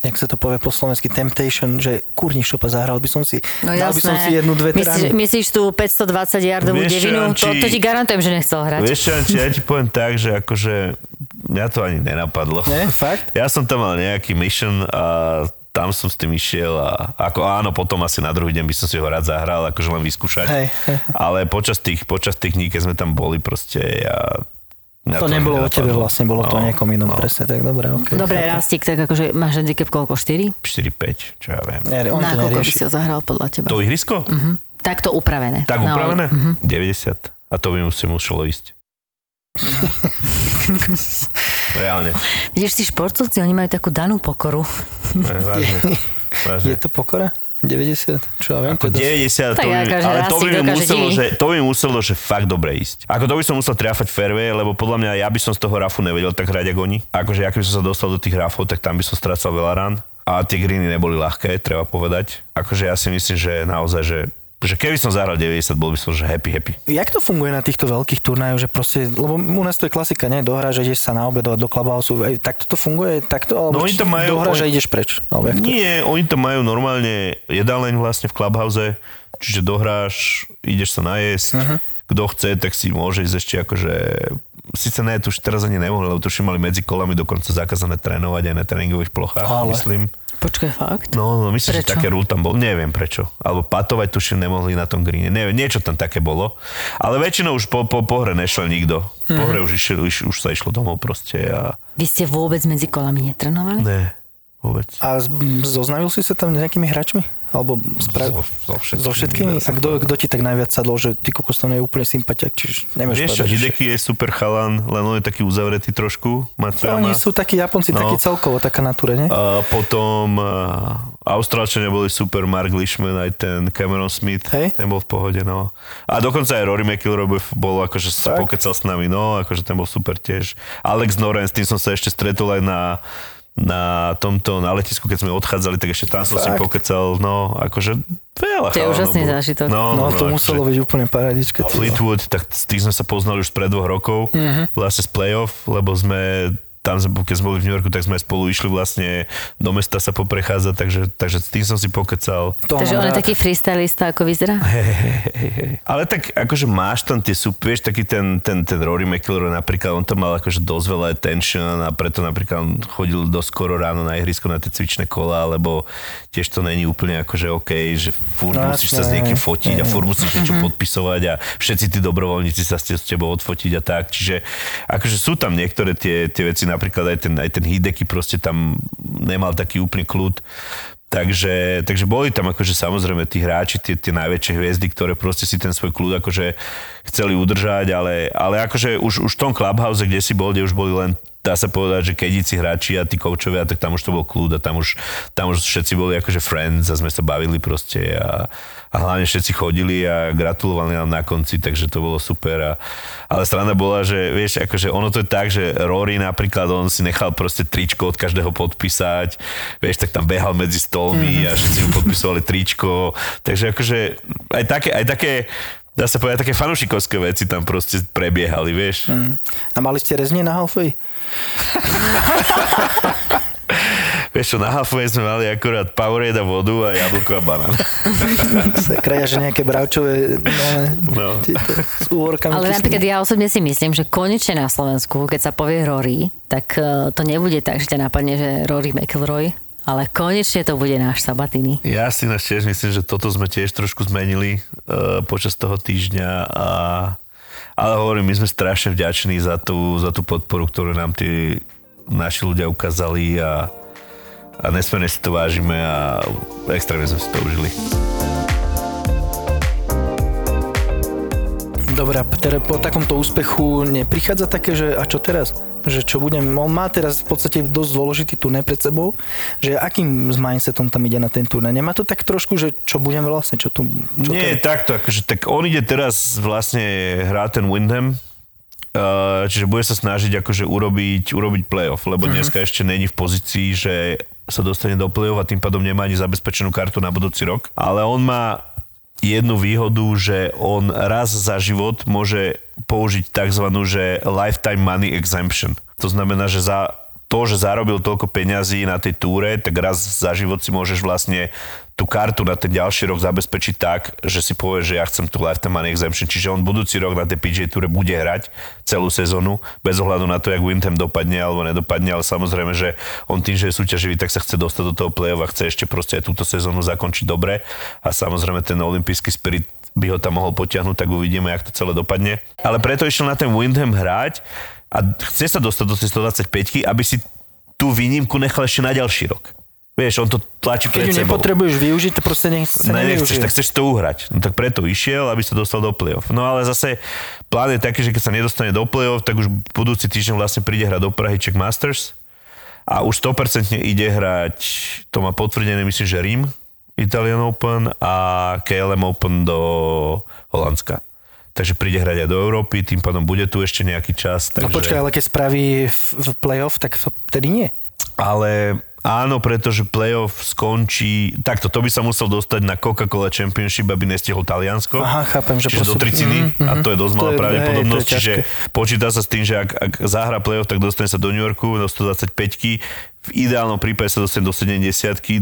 jak sa to povie po slovensky, temptation, že kurní šopa, zahral by som si, No dal by som si jednu, dve myslíš, myslíš tú 520 yardovú Vieš čo, devinu? To, to ti garantujem, že nechcel hrať. Vieš čo, Janči, ja ti poviem tak, že akože mňa to ani nenapadlo. Ne, fakt? Ja som tam mal nejaký mission a tam som s tým išiel a ako áno, potom asi na druhý deň by som si ho rád zahral, akože len vyskúšať. Hej, hej. [laughs] Ale počas tých, počas tých dní, keď sme tam boli, proste ja... mňa To ani nebolo o tebe vlastne, bolo to o No, niekom inom, no. presne tak, dobre, ok. Dobre, chápem. Rastík, tak akože máš handicap koľko? 4? 4-5, čo ja viem. Nie, on Na to koľko by si ho zahral podľa teba? To ihrisko? Mhm. Takto upravené. Tak No, upravené? mhm. 90. A to by musí muselo ísť. [laughs] Reálne. Vidíš, tí športovci, oni majú takú danú pokoru. Ne, Vážne. Vážne. Je to pokora? 90? Čo ja viem? Ako to je 90, dosť- to by, akože ale to by, mi muselo, že, to by mi muselo, že fakt dobre ísť. Ako to by som musel triafať fairway, lebo podľa mňa ja by som z toho rafu nevedel tak hrať ako oni. Akože ja keby som sa dostal do tých rafov, tak tam by som strácal veľa ran. A tie greeny neboli ľahké, treba povedať. Akože ja si myslím, že naozaj, že že keby som zahral 90, bol by som že happy, happy. Jak to funguje na týchto veľkých turnajoch, že proste, lebo u nás to je klasika, nie? Dohráš, že ideš sa naobedovať do clubhouse, Ej, takto to funguje, takto, alebo No oni to majú- dohráš a oni- ideš preč, alebo to? Nie, oni to majú normálne jedáleň vlastne v Clubhouse, čiže dohráš, ideš sa najesť, uh-huh. kto chce, tak si môže ísť ešte akože, síce ne, tu už teraz ani nemohli, lebo tuším mali medzi kolami dokonca zakázané trénovať aj na tréningových plochách, Ale. myslím. Počkaj, fakt? No, no myslím, Prečo? že také rule tam bol, neviem prečo. Alebo patovať tuším nemohli na tom greene, neviem, niečo tam také bolo. Ale väčšinou už po, po, po hre nešiel nikto. Po hre už, išiel, už, už sa išlo domov proste a Vy ste vôbec medzi kolami netrenovali? ne, vôbec. A z- m, zoznamil si sa tam s nejakými hráčmi? Alebo spra- So, so všetkými. so všetkými? A kto, kto ti tak najviac sadol, že ty kokos to nie je úplne sympatiak, čiže nemáš Vieš čo, Hideki je super chalan, len on je taký uzavretý trošku, Matsuyama. Oni sú takí Japonci, No. takí celkovo, taká natúre, nie? A potom uh, Austrálčania boli super, Mark Leishman, aj ten Cameron Smith, Hej. ten bol v pohode, no. A dokonca aj Rory McIlroy bol akože sa Tak. pokecal s nami, no, akože ten bol super tiež. Alex Noren, s tým som sa ešte stretol aj na na tomto, na letisku, keď sme odchádzali, tak ešte tam som si pokecal, no, akože veľa To je úžasný bolo. zážitok. No, No, to akože- muselo byť úplne paradička. Fleetwood, tak s tým sme sa poznali už pred dvoch rokov, Mhm. vlastne z playoff, lebo sme tam, sme- keď sme boli v New Yorku, tak sme aj spolu išli vlastne do mesta sa poprechádzať, takže, takže s tým som si pokecal. To Takže on je taký freestylista, ako vyzerá? [laughs] Ale tak akože máš tam tie vieš, taký ten, ten, ten Rory McIlroy napríklad, on tam mal akože dosť veľa attention a preto napríklad on chodil do skoro ráno na ihrisko na tie cvičné kola, lebo tiež to není úplne akože OK, že furt No, musíš sa s niekým fotiť a furt musíš niečo podpisovať a všetci tí dobrovoľníci sa s te- s tebou odfotiť a tak. Čiže akože sú tam niektoré tie, tie veci, napríklad aj ten, aj ten Hideki proste tam nemal taký úplný kľud. Takže, takže boli tam akože samozrejme tí hráči, tie, tie najväčšie hviezdy, ktoré proste si ten svoj kľud akože chceli udržať, ale, ale akože už, už v tom clubhouse, kde si bol, kde už boli len dá sa povedať, že kedíci hráči a tí koučovia, tak tam už to bol kľud a tam už, tam už všetci boli akože friends a sme sa bavili proste a, a hlavne všetci chodili a gratulovali nám na konci, takže to bolo super. A, ale strana bola, že vieš, akože ono to je tak, že Rory napríklad, on si nechal proste tričko od každého podpísať, vieš, tak tam behal medzi stolmi a všetci mu podpisovali tričko, takže akože aj také, aj také dá sa povedať, také fanušikovské veci tam proste prebiehali, vieš. A mali ste reznie na halfej? [laughs] Vieš čo, na halfway sme mali akurát Powerade a vodu a jablko a banán. [laughs] Sakra, že nejaké bravčové no, No. tieto s. Ale kyslými. napríklad ja osobne si myslím, že konečne na Slovensku, keď sa povie Rory, tak eh, to nebude tak, že ťa napadne, že Rory McIlroy, ale konečne to bude náš Sabatini. Ja si na tiež myslím, že toto sme tiež trošku zmenili uh, počas toho týždňa a ale hovorím, my sme strašne vďační za tú, za tú podporu, ktorú nám tí naši ľudia ukázali a, a nesmierne si to vážime a extrémne sme si to užili. Dobre, teda po takomto úspechu neprichádza také, že a čo teraz? Že čo budem, on má teraz v podstate dosť dôležitý turné pred sebou, že akým s mindsetom tam ide na ten turné? Nemá to tak trošku, že čo budem vlastne, čo tu... Čo Nie, teraz? takto, akože, tak on ide teraz vlastne hrať ten Windham, uh, čiže bude sa snažiť akože urobiť, urobiť playoff, lebo uh-huh. dneska ešte není v pozícii, že sa dostane do playoff a tým pádom nemá ani zabezpečenú kartu na budúci rok. Ale on má jednu výhodu, že on raz za život môže použiť tzv. že lifetime money exemption. To znamená, že za to, že zarobil toľko peňazí na tej túre, tak raz za život si môžeš vlastne tú kartu na ten ďalší rok zabezpečiť tak, že si povieš, že ja chcem tú lifetime money exemption, čiže on budúci rok na tej PGA túre bude hrať celú sezónu, bez ohľadu na to, jak Windham dopadne alebo nedopadne, ale samozrejme, že on tým, že je súťaživý, tak sa chce dostať do toho play-off a chce ešte proste aj túto sezónu zakončiť dobre. A samozrejme ten olimpijský spirit by ho tam mohol potiahnuť, tak uvidíme, jak to celé dopadne. Ale preto išiel na ten Windham hrať a chce sa dostať do tej 125 aby si tú výnimku nechal ešte na ďalší rok. Vieš, on to tlačí Keď pred sebou. nepotrebuješ využiť, to proste nech sa Ne, nechceš, tak chceš to uhrať. No tak preto išiel, aby sa dostal do play-off. No ale zase plán je taký, že keď sa nedostane do play-off, tak už budúci týždeň vlastne príde hrať do Prahy Czech Masters a už 100% ide hrať, to má potvrdené, myslím, že Rím, Italian Open a KLM Open do Holandska. Takže príde hrať aj do Európy, tým pádom bude tu ešte nejaký čas. No Takže... počkaj, ale keď spraví v, play-off, tak vtedy nie. Ale áno, pretože playoff skončí... Takto, to by sa musel dostať na Coca-Cola Championship, aby nestihol Taliansko. Aha, chápem, že Čiže do proste- 30 a to je dosť malá pravdepodobnosť, hej, čiže počíta sa s tým, že ak, ak zahra playoff, tak dostane sa do New Yorku do 125 v ideálnom prípade sa dostane do 70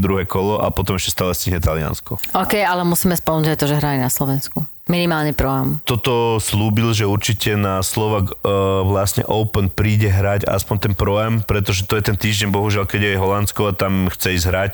druhé kolo a potom ešte stále stihne Taliansko. OK, ale musíme spomenúť aj to, že hrajú na Slovensku. Minimálne proám. Toto slúbil, že určite na Slovak uh, vlastne Open príde hrať aspoň ten Pro-Am, pretože to je ten týždeň, bohužiaľ, keď je Holandsko a tam chce ísť hrať,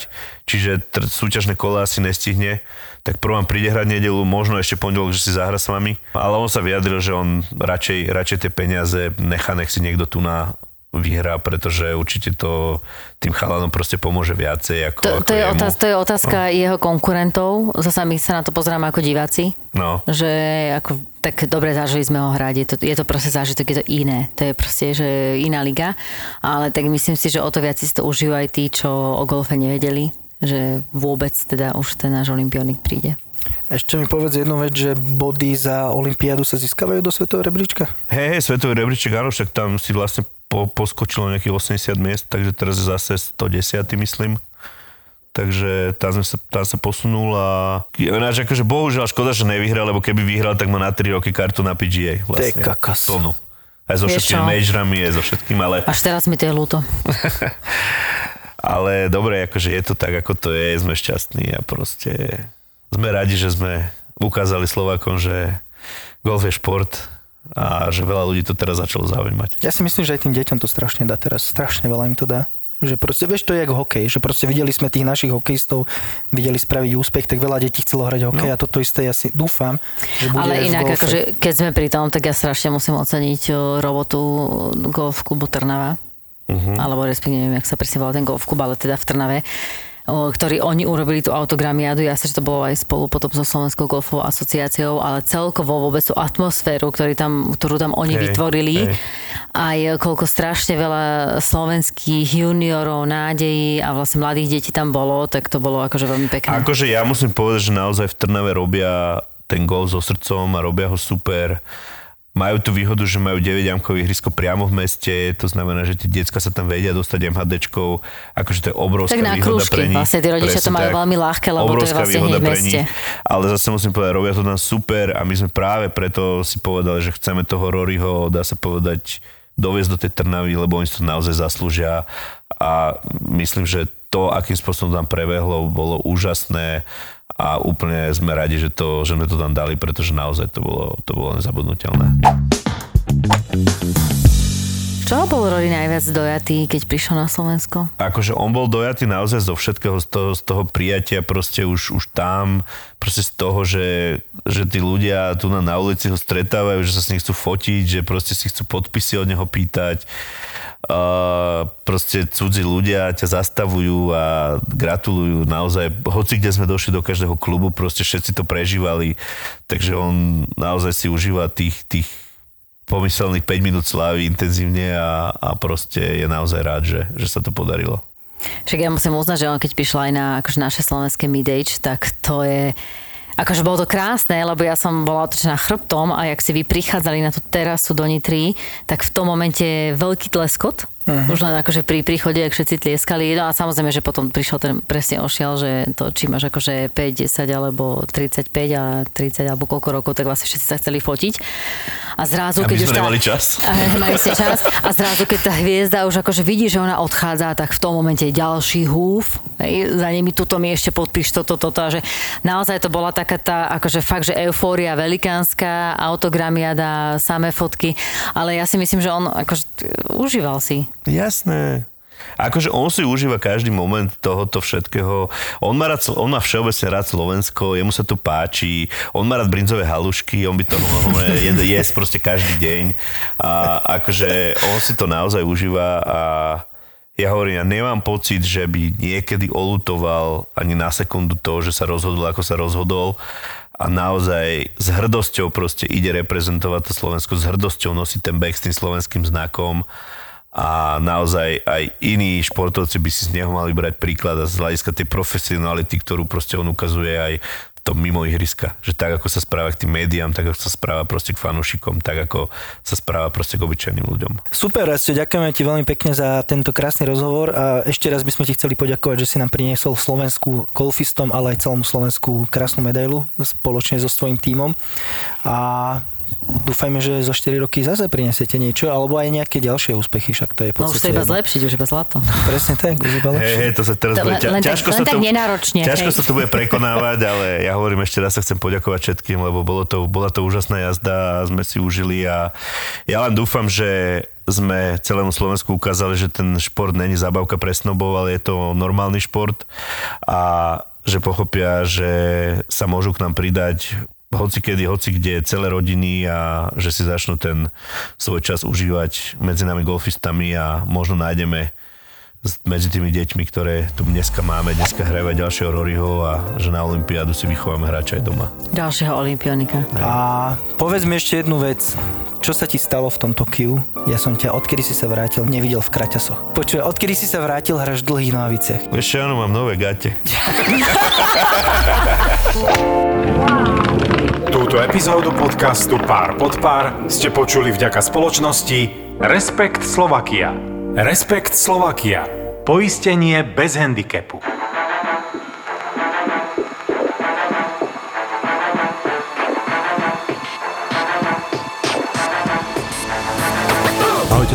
čiže tr- súťažné kola asi nestihne, tak Pro-Am príde hrať nedelu, možno ešte pondelok, že si zahra s vami, ale on sa vyjadril, že on radšej, radšej tie peniaze nechá, nech si niekto tu na vyhrá, pretože určite to tým chalanom proste pomôže viacej ako, To, ako to, je, jemu. otáz, to je otázka no. jeho konkurentov. Zasa my sa na to pozeráme ako diváci. No. Že ako, tak dobre, zažili sme ho hrať, je to, je to proste zážitok, je to iné. To je proste, že iná liga. Ale tak myslím si, že o to viac si to užijú aj tí, čo o golfe nevedeli že vôbec teda už ten náš olimpionik príde. Ešte mi povedz jednu vec, že body za Olympiádu sa získavajú do svetového rebríčka? Hej, hej, svetový rebríček, áno, však tam si vlastne po, poskočilo nejakých 80 miest, takže teraz je zase 110, myslím. Takže tam, sme sa, tam sa posunul a ináč akože bohužiaľ škoda, že nevyhral, lebo keby vyhral, tak má na 3 roky kartu na PGA. Vlastne, kakas. Plnú. Aj so Vieš všetkými majorami, aj so všetkým, ale, Až teraz mi to je ľúto. [laughs] ale dobre, akože je to tak, ako to je, sme šťastní a proste sme radi, že sme ukázali Slovakom, že golf je šport a že veľa ľudí to teraz začalo zaujímať. Ja si myslím, že aj tým deťom to strašne dá teraz. Strašne veľa im to dá. Že proste, vieš, to je ako hokej, že proste videli sme tých našich hokejistov, videli spraviť úspech, tak veľa detí chcelo hrať hokej no. a toto isté ja si dúfam, že bude Ale inak, akože, keď sme pri tom, tak ja strašne musím oceniť robotu golf klubu Trnava. Uh-huh. Alebo respektíve neviem, jak sa presne volá ten golf klub, ale teda v Trnave ktorí oni urobili tú autogramiádu. Ja sa, že to bolo aj spolu potom so Slovenskou golfovou asociáciou, ale celkovo vôbec tú atmosféru, ktorý tam, ktorú tam oni Hej, vytvorili. hej. Aj koľko strašne veľa slovenských juniorov, nádejí a vlastne mladých detí tam bolo, tak to bolo akože veľmi pekné. Akože ja musím povedať, že naozaj v Trnave robia ten gol so srdcom a robia ho super. Majú tú výhodu, že majú 9-jamkové ihrisko priamo v meste, to znamená, že tie decka sa tam vedia dostať MHDčkou, akože to je obrovská Tak na výhoda krúžky, pre nich. vlastne tí rodičia to majú tak. veľmi ľahké, lebo to je vlastne výhoda hneď v meste. nich. Ale zase musím povedať, robia to tam super a my sme práve preto si povedali, že chceme toho Roryho, dá sa povedať, doviesť do tej Trnavy, lebo oni si to naozaj zaslúžia a myslím, že to, akým spôsobom tam prebehlo, bolo úžasné a úplne sme radi, že, to, že sme to tam dali, pretože naozaj to bolo, to bolo nezabudnutelné. Čo bol Rory najviac dojatý, keď prišiel na Slovensko? akože on bol dojatý naozaj zo všetkého, z toho, z toho prijatia, proste už, už tam, proste z toho, že, že tí ľudia tu na, na ulici ho stretávajú, že sa s ním chcú fotiť, že proste si chcú podpisy od neho pýtať. Uh, proste cudzí ľudia ťa zastavujú a gratulujú naozaj, hoci kde sme došli do každého klubu, proste všetci to prežívali, takže on naozaj si užíva tých, tých pomyselných 5 minút slávy intenzívne a, a proste je naozaj rád, že, že sa to podarilo. Však ja musím uznať, že on keď prišla aj na akože naše slovenské midage, tak to je... Akože bolo to krásne, lebo ja som bola otočená chrbtom a jak si vy prichádzali na tú terasu do Nitry, tak v tom momente veľký tleskot. Uh-huh. Už len akože pri príchode, ak všetci tlieskali. No a samozrejme, že potom prišiel ten presne ošiel, že to či máš akože 5, 10 alebo 35 a 30 alebo koľko rokov, tak vlastne všetci sa chceli fotiť. A zrazu, A my keď sme už tá, čas. A mali ste čas. A zrazu, keď tá hviezda už akože vidí, že ona odchádza, tak v tom momente je ďalší húf. Hej, za nimi tuto mi ešte podpíš toto, toto. A že naozaj to bola taká tá, akože fakt, že eufória velikánska, autogramiada, samé fotky. Ale ja si myslím, že on akože užíval si. Jasné. Akože on si užíva každý moment tohoto všetkého. On má, rád, on má všeobecne rád Slovensko, jemu sa tu páči, on má rád brinzové halušky, on by to mohol jed, jesť proste každý deň. A akože on si to naozaj užíva a ja hovorím, ja nemám pocit, že by niekedy olutoval ani na sekundu to, že sa rozhodol, ako sa rozhodol a naozaj s hrdosťou proste ide reprezentovať to Slovensko, s hrdosťou nosí ten back s tým slovenským znakom a naozaj aj iní športovci by si z neho mali brať príklad a z hľadiska tej profesionality, ktorú proste on ukazuje aj v tom mimo ihriska. Že tak, ako sa správa k tým médiám, tak ako sa správa proste k fanúšikom, tak ako sa správa proste k obyčajným ľuďom. Super, Rastio, ďakujeme ti veľmi pekne za tento krásny rozhovor a ešte raz by sme ti chceli poďakovať, že si nám priniesol Slovensku golfistom, ale aj celému Slovensku krásnu medailu spoločne so svojím tímom. A dúfajme, že zo 4 roky zase prinesiete niečo, alebo aj nejaké ďalšie úspechy, však to je No už sa iba zlepšiť, už iba zlato. [laughs] Presne tak, už iba Hej, lepšie. hej, to sa teraz To bude len- ťa, len tak- ťažko len sa tak to, nenáročne, ťažko hej. sa to bude prekonávať, ale ja hovorím ešte raz sa chcem poďakovať všetkým, lebo bolo to, bola to úžasná jazda sme si užili a ja len dúfam, že sme celému Slovensku ukázali, že ten šport není zabavka pre snobov, ale je to normálny šport a že pochopia, že sa môžu k nám pridať hoci kedy, hoci kde, celé rodiny a že si začnú ten svoj čas užívať medzi nami golfistami a možno nájdeme s- medzi tými deťmi, ktoré tu dneska máme, dneska hrajú aj ďalšieho Roryho a že na Olympiádu si vychováme hráča aj doma. Ďalšieho olimpionika. A povedz mi ešte jednu vec. Čo sa ti stalo v tom Tokiu? Ja som ťa, odkedy si sa vrátil, nevidel v kraťasoch. Počuj, odkedy si sa vrátil, hráš v dlhých nohaviciach. Čo, áno, mám nové gate. [laughs] Túto epizódu podcastu Pár pod pár ste počuli vďaka spoločnosti Respekt Slovakia. Respekt Slovakia. Poistenie bez handicapu.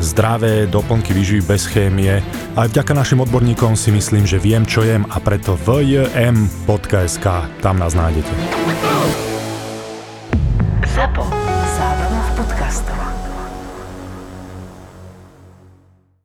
zdravé doplnky výživy bez chémie. Aj vďaka našim odborníkom si myslím, že viem, čo jem a preto vjm.sk, tam nás nájdete. ZAPO.